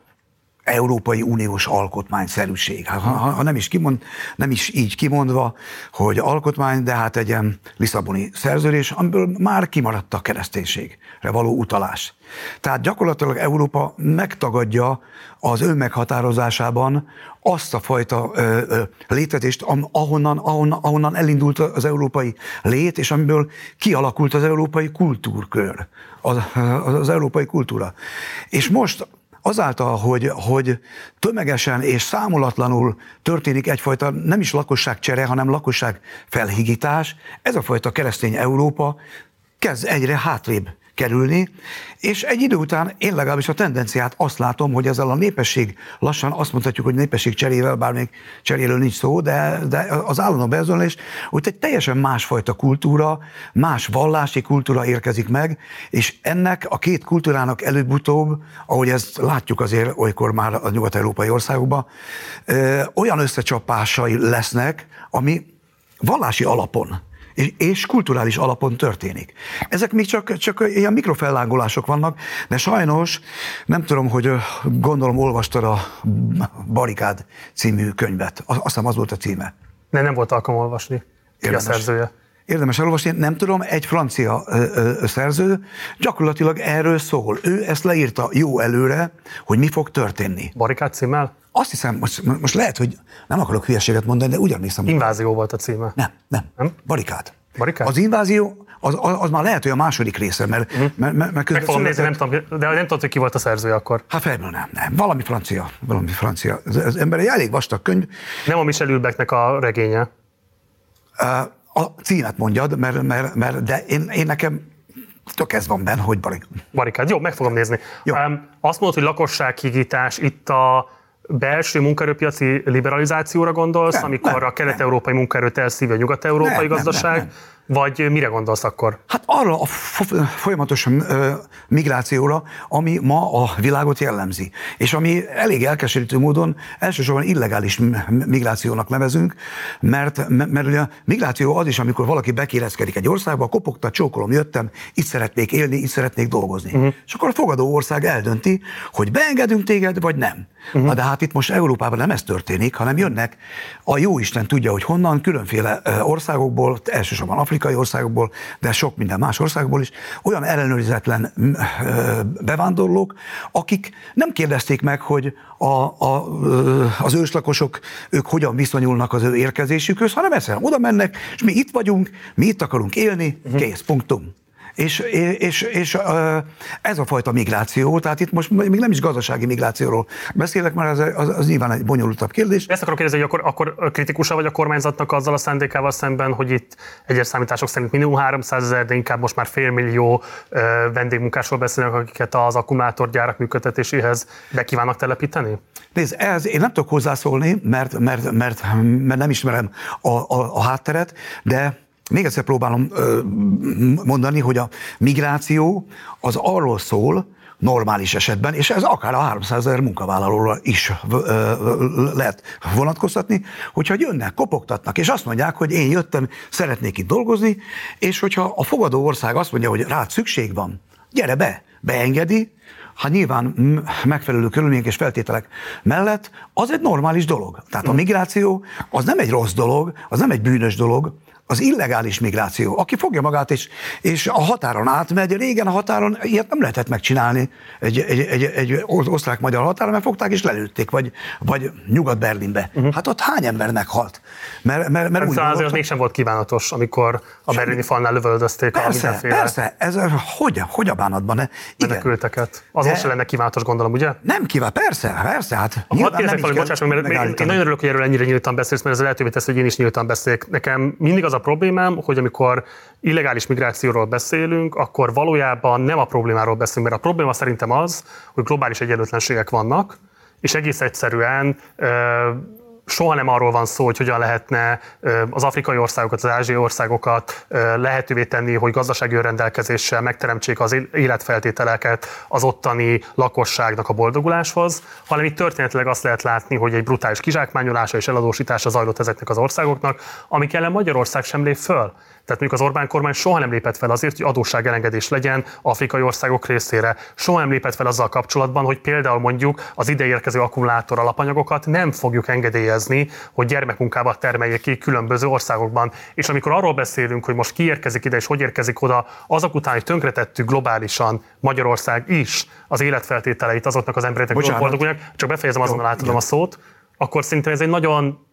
Európai Uniós alkotmányszerűség. Ha, ha, ha nem, is kimond, nem is így kimondva, hogy alkotmány, de hát egy ilyen Lisszaboni szerződés, amiből már kimaradt a kereszténységre való utalás. Tehát gyakorlatilag Európa megtagadja az önmeghatározásában azt a fajta ö, ö, létezést, ahonnan, ahonnan, ahonnan elindult az európai lét, és amiből kialakult az európai kultúrkör, az, az, az európai kultúra. És most azáltal, hogy, hogy tömegesen és számolatlanul történik egyfajta nem is lakosságcsere, hanem lakosság felhigítás, ez a fajta keresztény Európa kezd egyre hátrébb kerülni, és egy idő után én legalábbis a tendenciát azt látom, hogy ezzel a népesség lassan azt mondhatjuk, hogy népesség cserével, bár még cseréről nincs szó, de, de az állandó bezonlás, hogy egy teljesen másfajta kultúra, más vallási kultúra érkezik meg, és ennek a két kultúrának előbb-utóbb, ahogy ezt látjuk azért olykor már a nyugat-európai országokban, olyan összecsapásai lesznek, ami vallási alapon és, és kulturális alapon történik. Ezek még csak, csak ilyen mikrofellángolások vannak, de sajnos nem tudom, hogy gondolom olvastad a Barikád című könyvet. Azt hiszem az volt a címe. De nem volt alkalom olvasni. Ki a szerzője? Érdemes elolvasni, nem tudom, egy francia ö, ö, szerző gyakorlatilag erről szól. Ő ezt leírta jó előre, hogy mi fog történni. Barikád címmel? Azt hiszem, most, most lehet, hogy nem akarok hülyeséget mondani, de ugyanis hiszem. Invázió volt a címe. Nem, nem. nem? Barikád. Barikád? Az invázió, az, az már lehet, hogy a második része, mert, uh-huh. mert, mert, mert Meg fogom nézni, nem tudom, de nem tudom, hogy ki volt a szerzője akkor. Hát felből nem, nem. Valami francia, valami francia. Ez, ez ember egy elég vastag könyv. Nem a Michel Ülbecknek a regénye. A címet mondjad, mert, mert, mert de én, én nekem tök ez van benne, hogy barikád. Barikád, jó, meg fogom nézni. Jó. Um, azt mondod, hogy lakossághigítás itt a belső munkaerőpiaci liberalizációra gondolsz, nem, amikor nem, a kelet-európai munkaerőt elszívja a nyugat-európai nem, gazdaság? Nem, nem, nem. Vagy mire gondolsz akkor? Hát arra a folyamatos migrációra, ami ma a világot jellemzi, és ami elég elkeserítő módon elsősorban illegális migrációnak nevezünk, mert, mert ugye a migráció az is, amikor valaki bekérezkedik egy országba, kopogta, csókolom, jöttem, itt szeretnék élni, itt szeretnék dolgozni. Uh-huh. És akkor a fogadó ország eldönti, hogy beengedünk téged, vagy nem. Uh-huh. Na de hát itt most Európában nem ez történik, hanem jönnek, a jó Isten tudja, hogy honnan, különféle országokból, elsősorban Afrika, afrikai országokból, de sok minden más országból is, olyan ellenőrizetlen bevándorlók, akik nem kérdezték meg, hogy a, a, az őslakosok, ők hogyan viszonyulnak az ő érkezésükhöz, hanem egyszerűen oda mennek, és mi itt vagyunk, mi itt akarunk élni, uh-huh. kész, punktum. És, és, és ez a fajta migráció, tehát itt most még nem is gazdasági migrációról beszélek, mert az, az, az nyilván egy bonyolultabb kérdés. Ezt akarom kérdezni, hogy akkor, akkor kritikusa vagy a kormányzatnak azzal a szándékával szemben, hogy itt egyes számítások szerint minimum 300 ezer, de inkább most már félmillió vendégmunkásról beszélnek, akiket az akkumulátorgyárak működtetéséhez be kívánnak telepíteni? Nézd, ez, én nem tudok hozzászólni, mert, mert, mert, mert nem ismerem a, a, a hátteret, de még egyszer próbálom mondani, hogy a migráció az arról szól, normális esetben, és ez akár a 300 ezer munkavállalóra is lehet vonatkoztatni, hogyha jönnek, kopogtatnak, és azt mondják, hogy én jöttem, szeretnék itt dolgozni, és hogyha a fogadó ország azt mondja, hogy rád szükség van, gyere be, beengedi, ha nyilván megfelelő körülmények és feltételek mellett, az egy normális dolog. Tehát a migráció az nem egy rossz dolog, az nem egy bűnös dolog, az illegális migráció, aki fogja magát és, és a határon átmegy, régen a határon ilyet nem lehetett megcsinálni egy, egy, egy, egy osztrák-magyar határon, mert fogták és lelőtték, vagy, vagy Nyugat-Berlinbe. Uh-huh. Hát ott hány ember meghalt? Mert, mert, mert hát, azért mégsem volt kívánatos, amikor a berlini falnál lövöldözték persze, a mindenféle... Persze, ez hogy, hogy a bánatban? Menekülteket. Az De... most lenne kívánatos, gondolom, ugye? Nem kíván, persze, persze. Hát a hadd kérdezek valami, bocsáss meg, mert én, én nagyon örülök, hogy erről ennyire nyíltan beszélsz, mert ez lehetővé tesz, hogy én is nyíltan beszélek. Nekem mindig az a problémám, hogy amikor illegális migrációról beszélünk, akkor valójában nem a problémáról beszélünk, mert a probléma szerintem az, hogy globális egyenlőtlenségek vannak, és egész egyszerűen soha nem arról van szó, hogy hogyan lehetne az afrikai országokat, az ázsiai országokat lehetővé tenni, hogy gazdasági önrendelkezéssel megteremtsék az életfeltételeket az ottani lakosságnak a boldoguláshoz, hanem itt történetileg azt lehet látni, hogy egy brutális kizsákmányolása és eladósítása zajlott ezeknek az országoknak, amik ellen Magyarország sem lép föl. Tehát mondjuk az Orbán kormány soha nem lépett fel azért, hogy adósságelengedés legyen afrikai országok részére. Soha nem lépett fel azzal kapcsolatban, hogy például mondjuk az ideérkező akkumulátor alapanyagokat nem fogjuk engedélyezni, hogy gyermekmunkával termeljék ki különböző országokban. És amikor arról beszélünk, hogy most ki érkezik ide és hogy érkezik oda, azok után, hogy tönkretettük globálisan Magyarország is az életfeltételeit azoknak az embereknek, hogy boldogulnak, csak befejezem azonnal átadom a szót, akkor szerintem ez egy nagyon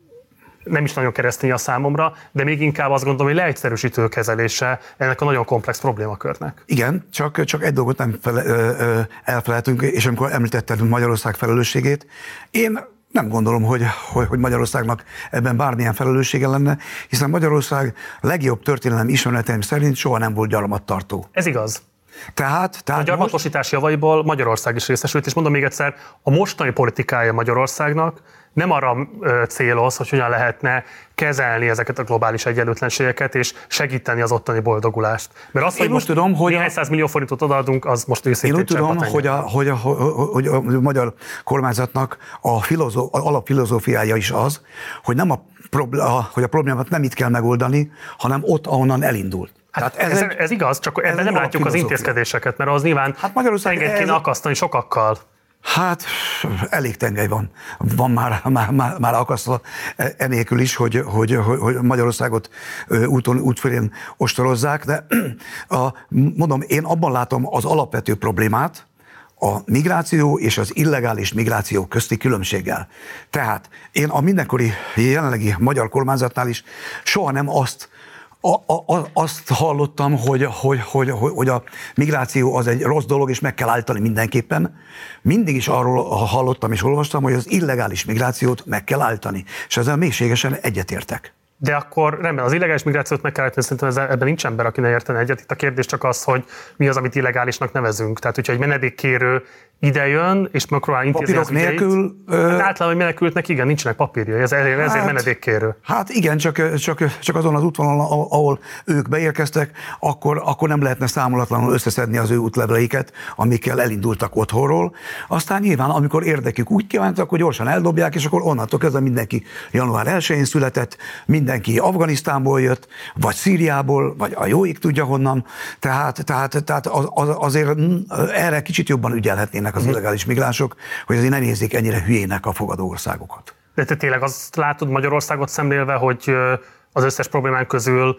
nem is nagyon keresztény a számomra, de még inkább azt gondolom, hogy leegyszerűsítő kezelése ennek a nagyon komplex problémakörnek. Igen, csak, csak egy dolgot nem fele, elfelejtünk, és amikor említetted Magyarország felelősségét, én nem gondolom, hogy, hogy, hogy Magyarországnak ebben bármilyen felelőssége lenne, hiszen Magyarország legjobb történelem ismereteim szerint soha nem volt gyarmattartó. Ez igaz. Tehát, tehát a gyarmatosítás most... javaiból Magyarország is részesült, és mondom még egyszer, a mostani politikája Magyarországnak nem arra céloz, hogy hogyan lehetne kezelni ezeket a globális egyenlőtlenségeket, és segíteni az ottani boldogulást. Mert azt, hogy most tudom, hogy néhány száz millió forintot odaadunk, az most őszintén Én úgy tudom, hogy a, hogy, a, hogy a magyar kormányzatnak a, filozó, alapfilozófiája is az, hogy nem a, a, hogy a problémát nem itt kell megoldani, hanem ott, ahonnan elindult. Hát ez, ez, ez igaz, csak ebben nem látjuk az intézkedéseket, mert az nyilván hát Magyarország enged kéne akasztani sokakkal. Hát elég tengely van. Van már, már, már, már akasztva enélkül is, hogy, hogy, hogy, hogy Magyarországot úton, útfélén ostorozzák, de a, mondom, én abban látom az alapvető problémát, a migráció és az illegális migráció közti különbséggel. Tehát én a mindenkori jelenlegi magyar kormányzatnál is soha nem azt a, a, azt hallottam, hogy, hogy, hogy, hogy a migráció az egy rossz dolog, és meg kell állítani mindenképpen. Mindig is arról hallottam és olvastam, hogy az illegális migrációt meg kell állítani. És ezzel mélységesen egyetértek. De akkor rendben, az illegális migrációt meg kell szerintem ebben nincs ember, aki ne értene egyet. Itt a kérdés csak az, hogy mi az, amit illegálisnak nevezünk. Tehát, hogyha egy menedékkérő ide jön, és megpróbál intézni az nélkül... Hát általában egy menekültnek igen, nincsenek papírja, ez ezért, ezért hát, menedékkérő. Hát igen, csak, csak, csak azon az útvonalon, ahol ők beérkeztek, akkor, akkor nem lehetne számolatlanul összeszedni az ő útleveleiket, amikkel elindultak otthonról. Aztán nyilván, amikor érdekük úgy kívánt, akkor gyorsan eldobják, és akkor onnantól kezdve mindenki január 1-én született, mindenki Afganisztánból jött, vagy Szíriából, vagy a jóik tudja honnan. Tehát, tehát, tehát az, az, azért erre kicsit jobban ügyelhetnének az illegális migránsok, hogy azért ne nézzék ennyire hülyének a fogadó országokat. De te tényleg azt látod Magyarországot szemlélve, hogy az összes problémán közül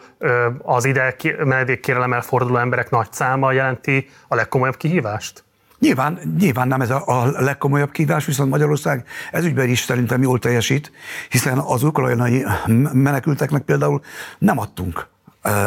az ide menedékkérelemmel forduló emberek nagy száma jelenti a legkomolyabb kihívást? Nyilván, nyilván nem ez a, a legkomolyabb kihívás, viszont Magyarország ezügyben is szerintem jól teljesít, hiszen az ukrajnai menekülteknek például nem adtunk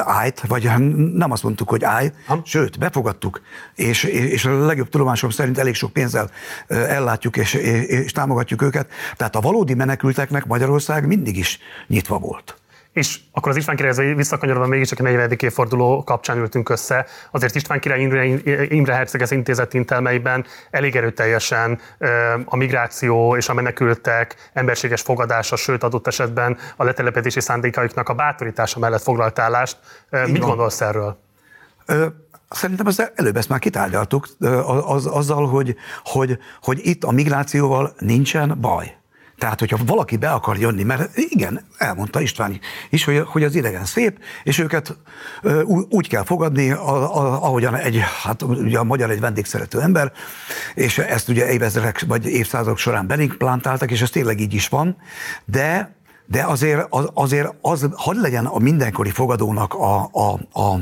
állj, vagy nem azt mondtuk, hogy állj, sőt, befogadtuk, és, és a legjobb tudomásom szerint elég sok pénzzel ellátjuk és, és támogatjuk őket. Tehát a valódi menekülteknek Magyarország mindig is nyitva volt. És akkor az István király visszakanyarodva mégiscsak a 40. évforduló kapcsán ültünk össze. Azért István király Imre, Imre Herceges intézet intelmeiben elég erőteljesen a migráció és a menekültek emberséges fogadása, sőt adott esetben a letelepedési szándékaiknak a bátorítása mellett foglalt állást. Így Mit van. gondolsz erről? Ö, Szerintem az előbb ezt már kitárgyaltuk az, azzal, hogy, hogy, hogy itt a migrációval nincsen baj. Tehát, hogyha valaki be akar jönni, mert igen, elmondta István is, hogy, hogy az idegen szép, és őket úgy kell fogadni, ahogyan egy, hát ugye a magyar egy vendégszerető ember, és ezt ugye évezrek vagy évszázadok során belénk és ez tényleg így is van, de de azért, az, azért az, hadd legyen a mindenkori fogadónak a, a, a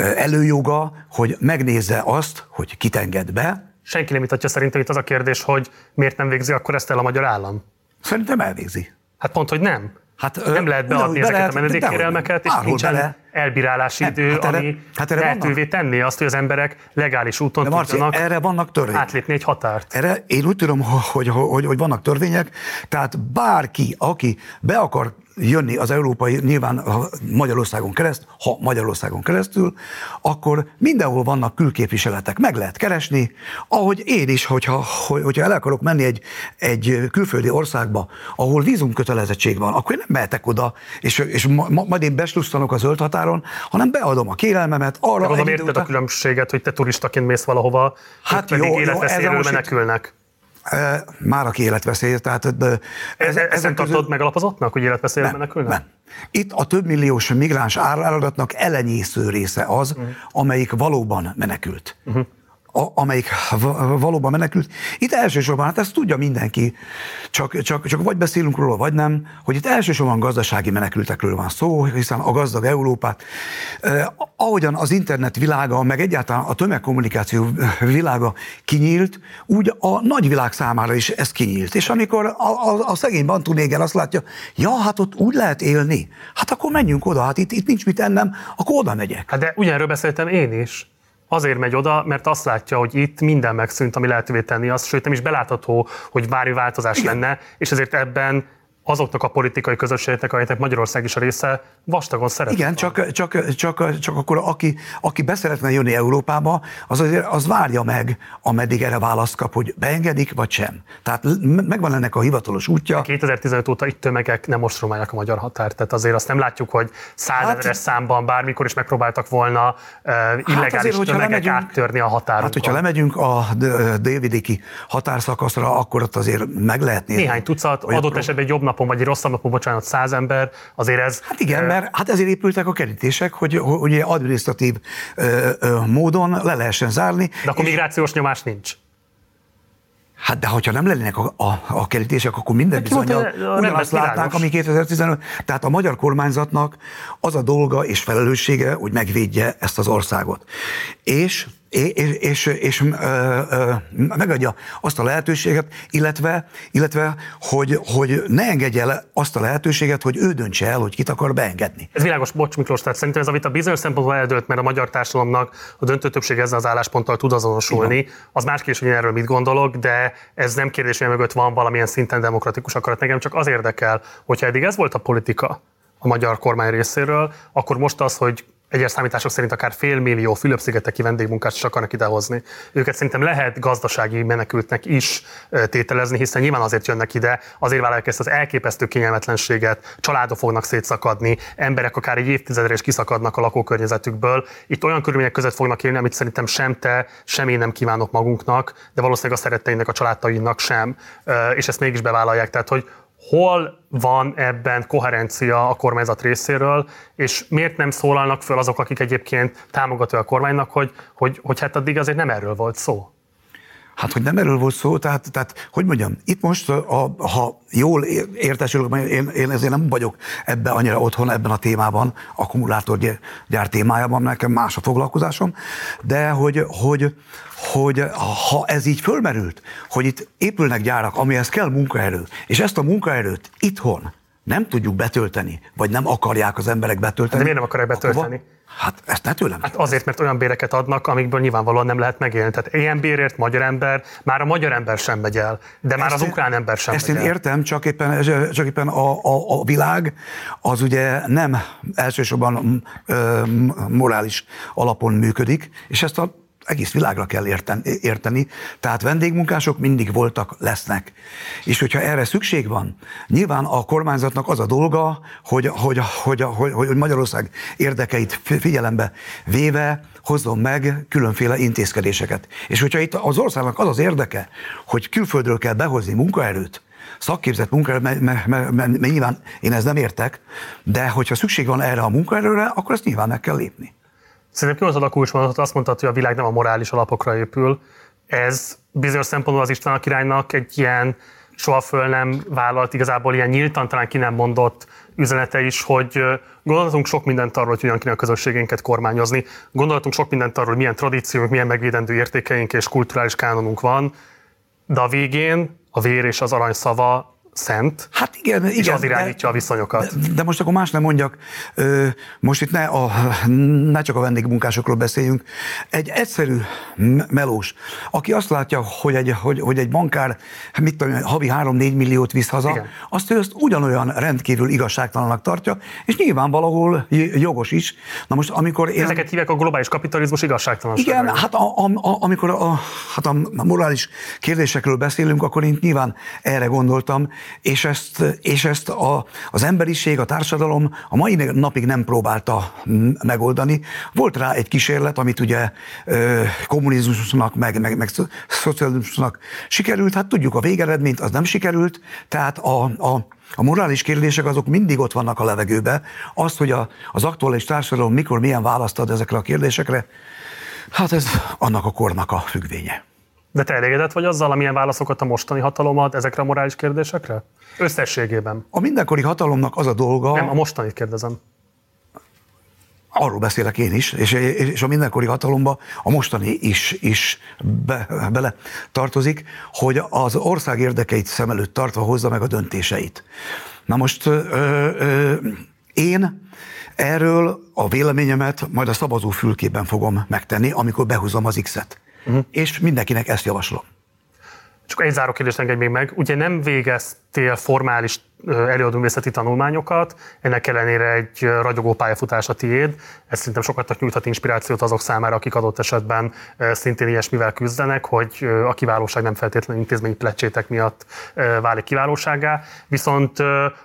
előjoga, hogy megnézze azt, hogy kit enged be, senki nem vitatja szerintem itt az a kérdés, hogy miért nem végzi akkor ezt el a magyar állam. Szerintem elvégzi. Hát pont, hogy nem. Hát, nem lehet beadni ezeket lehet, a menedékkérelmeket, és nincsen bele. elbírálási idő, hát erre, ami hát erre lehetővé vannak. tenni azt, hogy az emberek legális úton Marci, tudjanak erre vannak törvények. átlépni egy határt. Erre én úgy tudom, hogy, hogy, hogy vannak törvények, tehát bárki, aki be akar jönni az európai, nyilván Magyarországon keresztül, ha Magyarországon keresztül, akkor mindenhol vannak külképviseletek, meg lehet keresni, ahogy én is, hogyha, hogyha el akarok menni egy, egy külföldi országba, ahol vízumkötelezettség van, akkor én nem mehetek oda, és, és ma, majd én beslusztanok a zöld határon, hanem beadom a kérelmemet arra. Gondolom érted után... a különbséget, hogy te turistaként mész valahova, hát jó, pedig életveszélyről menekülnek. Már aki életveszély, tehát... Ez, ez, ezen tartod közül... megalapozottnak, hogy életveszélyre menekülnek? Nem. Itt a több milliós migráns áradatnak elenyésző része az, uh-huh. amelyik valóban menekült. Uh-huh a, amelyik valóban menekült. Itt elsősorban, hát ezt tudja mindenki, csak, csak, csak vagy beszélünk róla, vagy nem, hogy itt elsősorban gazdasági menekültekről van szó, hiszen a gazdag Európát, eh, ahogyan az internet világa, meg egyáltalán a tömegkommunikáció világa kinyílt, úgy a nagyvilág számára is ez kinyílt. És amikor a, a, a szegény Bantunéger azt látja, ja, hát ott úgy lehet élni, hát akkor menjünk oda, hát itt, itt nincs mit ennem, akkor oda megyek. Hát de ugyanről beszéltem én is azért megy oda, mert azt látja, hogy itt minden megszűnt, ami lehetővé tenni azt, sőt nem is belátható, hogy bármi változás Igen. lenne, és ezért ebben azoknak a politikai közösségeknek, amelyeknek Magyarország is a része, vastagon szeret. Igen, csak, csak, csak, csak akkor aki, aki beszeretne jönni Európába, az azért az várja meg, ameddig erre választ kap, hogy beengedik, vagy sem. Tehát megvan ennek a hivatalos útja. 2015 óta itt tömegek nem ostromálják a magyar határt, tehát azért azt nem látjuk, hogy százezeres hát, számban bármikor is megpróbáltak volna uh, illegális hát azért, tömegek lemegyünk, áttörni a határon. Hát, hogyha lemegyünk a délvidéki határszakaszra, akkor ott azért meg lehet nézni. Néhány tucat, adott esetben egy jobb napon, vagy egy rosszabb napon, bocsánat, száz ember, azért ez... Hát igen, mert hát ezért épültek a kerítések, hogy, hogy adminisztratív ö, ö, módon le lehessen zárni. De akkor migrációs nyomás nincs. Hát de hogyha nem lennének a, a, a kerítések, akkor minden bizony ugyanazt látnánk, ami 2015. Tehát a magyar kormányzatnak az a dolga és felelőssége, hogy megvédje ezt az országot. És és, és, és ö, ö, megadja azt a lehetőséget, illetve, illetve hogy, hogy ne engedje el azt a lehetőséget, hogy ő döntse el, hogy kit akar beengedni. Ez világos, bocs Miklós, tehát szerintem ez a vita bizonyos szempontból eldőlt, mert a magyar társadalomnak a döntő többség ezzel az állásponttal tud azonosulni. Igen. Az más kérdés, hogy én erről mit gondolok, de ez nem kérdés, hogy mögött van valamilyen szinten demokratikus akarat. Nekem csak az érdekel, hogyha eddig ez volt a politika a magyar kormány részéről, akkor most az, hogy egyes számítások szerint akár félmillió Fülöp-szigeteki vendégmunkást is akarnak idehozni. Őket szerintem lehet gazdasági menekültnek is tételezni, hiszen nyilván azért jönnek ide, azért vállalják ezt az elképesztő kényelmetlenséget, családok fognak szétszakadni, emberek akár egy évtizedre is kiszakadnak a lakókörnyezetükből. Itt olyan körülmények között fognak élni, amit szerintem sem te, sem én nem kívánok magunknak, de valószínűleg a szeretteinek, a családtainak sem, és ezt mégis bevállalják. Tehát, hogy hol van ebben koherencia a kormányzat részéről, és miért nem szólalnak föl azok, akik egyébként támogató a kormánynak, hogy, hogy, hogy hát addig azért nem erről volt szó? Hát, hogy nem erről volt szó, tehát, tehát hogy mondjam, itt most, a, ha jól értesülök, én, én ezért nem vagyok ebbe annyira otthon ebben a témában, akkumulátorgyár témájában, nekem más a foglalkozásom, de hogy, hogy, hogy ha ez így fölmerült, hogy itt épülnek gyárak, amihez kell munkaerő, és ezt a munkaerőt itthon nem tudjuk betölteni, vagy nem akarják az emberek betölteni. Hát de miért nem akarják betölteni? Hát ezt ne tőlem. Hát azért, mert olyan béreket adnak, amikből nyilvánvalóan nem lehet megélni. Tehát ilyen bérért magyar ember, már a magyar ember sem megy el, de már ezt az ukrán ember sem Ezt megy én el. értem, csak éppen, csak éppen a, a, a világ az ugye nem elsősorban ö, morális alapon működik, és ezt a egész világra kell érteni, tehát vendégmunkások mindig voltak, lesznek. És hogyha erre szükség van, nyilván a kormányzatnak az a dolga, hogy, hogy, hogy, hogy, hogy Magyarország érdekeit figyelembe véve hozzon meg különféle intézkedéseket. És hogyha itt az országnak az az érdeke, hogy külföldről kell behozni munkaerőt, szakképzett munkaerőt, mert, mert, mert, mert nyilván én ez nem értek, de hogyha szükség van erre a munkaerőre, akkor ezt nyilván meg kell lépni. Szerintem kimondtad a kulcsmondatot, azt mondtad, hogy a világ nem a morális alapokra épül. Ez bizonyos szempontból az István a királynak egy ilyen soha föl nem vállalt, igazából ilyen nyíltan talán ki nem mondott üzenete is, hogy gondolhatunk sok mindent arról, hogy hogyan kéne a közösségénket kormányozni, gondolhatunk sok mindent arról, hogy milyen tradíciók, milyen megvédendő értékeink és kulturális kánonunk van, de a végén a vér és az arany szava szent, hát igen, és igen, az irányítja de, a viszonyokat. De, de most akkor más nem mondjak, most itt ne, a, ne csak a vendégmunkásokról beszéljünk, egy egyszerű melós, aki azt látja, hogy egy, hogy, hogy egy bankár, mit tudom, havi 3-4 milliót visz haza, igen. azt ő ezt ugyanolyan rendkívül igazságtalannak tartja, és nyilván valahol jogos is. Na most, amikor én... Ezeket hívják a globális kapitalizmus igazságtalanság. Igen, hát a, a, a, amikor a, hát a morális kérdésekről beszélünk, akkor én nyilván erre gondoltam, és ezt, és ezt a, az emberiség, a társadalom a mai napig nem próbálta megoldani. Volt rá egy kísérlet, amit ugye kommunizmusnak, meg, meg, meg szocializmusnak sikerült, hát tudjuk a végeredményt, az nem sikerült, tehát a, a a morális kérdések azok mindig ott vannak a levegőbe. Az, hogy a, az aktuális társadalom mikor milyen választ ad ezekre a kérdésekre, hát ez annak a kornak a függvénye. De te elégedett vagy azzal, amilyen válaszokat a mostani hatalom ad ezekre a morális kérdésekre? Összességében. A mindenkori hatalomnak az a dolga... Nem, a mostanit kérdezem. Arról beszélek én is, és, és a mindenkori hatalomba a mostani is, is be, bele tartozik, hogy az ország érdekeit szem előtt tartva hozza meg a döntéseit. Na most ö, ö, én erről a véleményemet majd a szavazó fülkében fogom megtenni, amikor behúzom az X-et. Uh-huh. És mindenkinek ezt javaslom. Csak egy záró kérdést engedj még meg. Ugye nem végeztél formális előadóművészeti tanulmányokat, ennek ellenére egy ragyogó pályafutás a tiéd. Ez szerintem sokat nyújthat inspirációt azok számára, akik adott esetben szintén ilyesmivel küzdenek, hogy a kiválóság nem feltétlenül intézményi plecsétek miatt válik kiválóságá. Viszont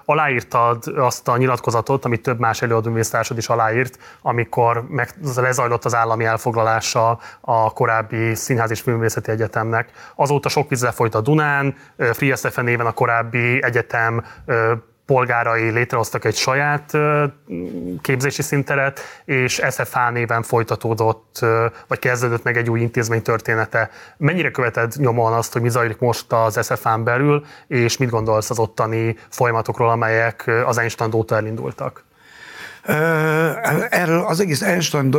aláírtad azt a nyilatkozatot, amit több más előadóművésztársad is aláírt, amikor meg lezajlott az állami elfoglalása a korábbi Színház és Filmművészeti Egyetemnek. Azóta sok víz lefolyt a Dunán, Frieszefe néven a korábbi egyetem polgárai létrehoztak egy saját képzési szinteret, és SFH néven folytatódott, vagy kezdődött meg egy új intézmény története. Mennyire követed nyomon azt, hogy mi zajlik most az SFH-n belül, és mit gondolsz az ottani folyamatokról, amelyek az Einstein óta elindultak? Erről az egész Einstein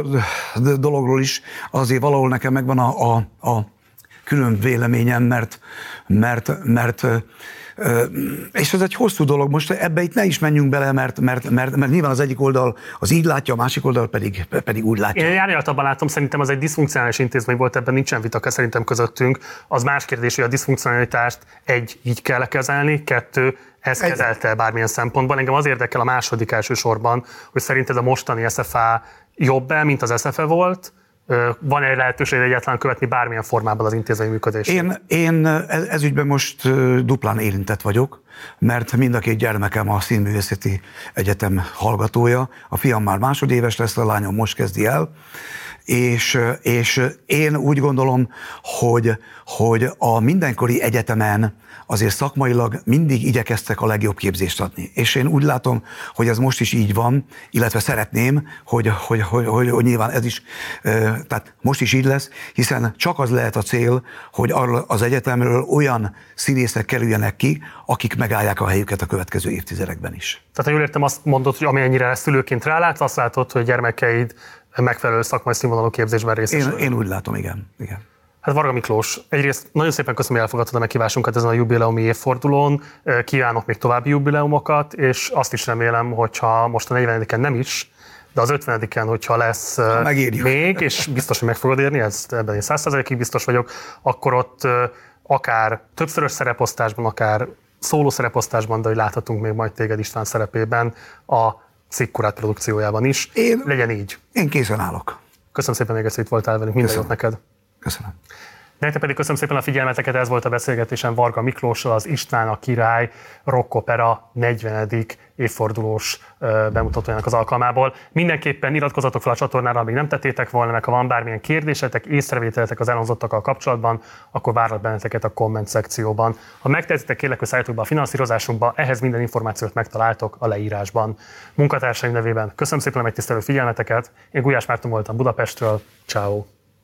dologról is azért valahol nekem megvan a, a, a külön véleményem, mert, mert, mert és ez egy hosszú dolog, most ebbe itt ne is menjünk bele, mert, mert, mert, mert nyilván az egyik oldal az így látja, a másik oldal pedig, pedig úgy látja. Én járjálatban látom, szerintem az egy diszfunkcionális intézmény volt, ebben nincsen vita szerintem közöttünk. Az más kérdés, hogy a diszfunkcionalitást egy, így kell kezelni, kettő, ez kezelte bármilyen szempontból. Engem az érdekel a második elsősorban, hogy szerinted a mostani SFA jobb -e, mint az SFE volt, van egy lehetőség egyáltalán követni bármilyen formában az intézmény működését? Én, én ez ügyben most duplán érintett vagyok, mert mind a két gyermekem a Színművészeti Egyetem hallgatója. A fiam már másodéves lesz, a lányom most kezdi el, és, és én úgy gondolom, hogy, hogy a mindenkori egyetemen azért szakmailag mindig igyekeztek a legjobb képzést adni. És én úgy látom, hogy ez most is így van, illetve szeretném, hogy, hogy, hogy, hogy, hogy nyilván ez is, tehát most is így lesz, hiszen csak az lehet a cél, hogy arról az egyetemről olyan színészek kerüljenek ki, akik megállják a helyüket a következő évtizedekben is. Tehát ha jól értem, azt mondod, hogy amennyire szülőként rálátsz, azt látod, hogy gyermekeid megfelelő szakmai színvonalú képzésben részesülnek. Én, én úgy látom, igen. igen. Hát Varga Miklós, egyrészt nagyon szépen köszönöm, hogy elfogadtad a meghívásunkat ezen a jubileumi évfordulón. Kívánok még további jubileumokat, és azt is remélem, hogyha most a 40 nem is, de az 50-en, hogyha lesz Megírjuk. még, és biztos, hogy meg fogod érni, ez, ebben én 100%-ig biztos vagyok, akkor ott akár többszörös szereposztásban, akár szóló szereposztásban, de hogy láthatunk még majd téged István szerepében a Szikkurát produkciójában is. Én, Legyen így. Én készen állok. Köszönöm szépen még egyszer, itt voltál velünk. Minden jót neked. Köszönöm. Nektek pedig köszönöm szépen a figyelmeteket, ez volt a beszélgetésem Varga Miklóssal, az István a király rockopera 40. évfordulós bemutatójának az alkalmából. Mindenképpen iratkozatok fel a csatornára, amíg nem tettétek volna, meg ha van bármilyen kérdésetek, észrevételetek az elhangzottakkal kapcsolatban, akkor várlak benneteket a komment szekcióban. Ha megtehetitek, kérlek, hogy szálljatok be a finanszírozásunkba, ehhez minden információt megtaláltok a leírásban. Munkatársaim nevében köszönöm szépen a megtisztelő figyelmeteket, én Gulyás Márton voltam Budapestről, ciao.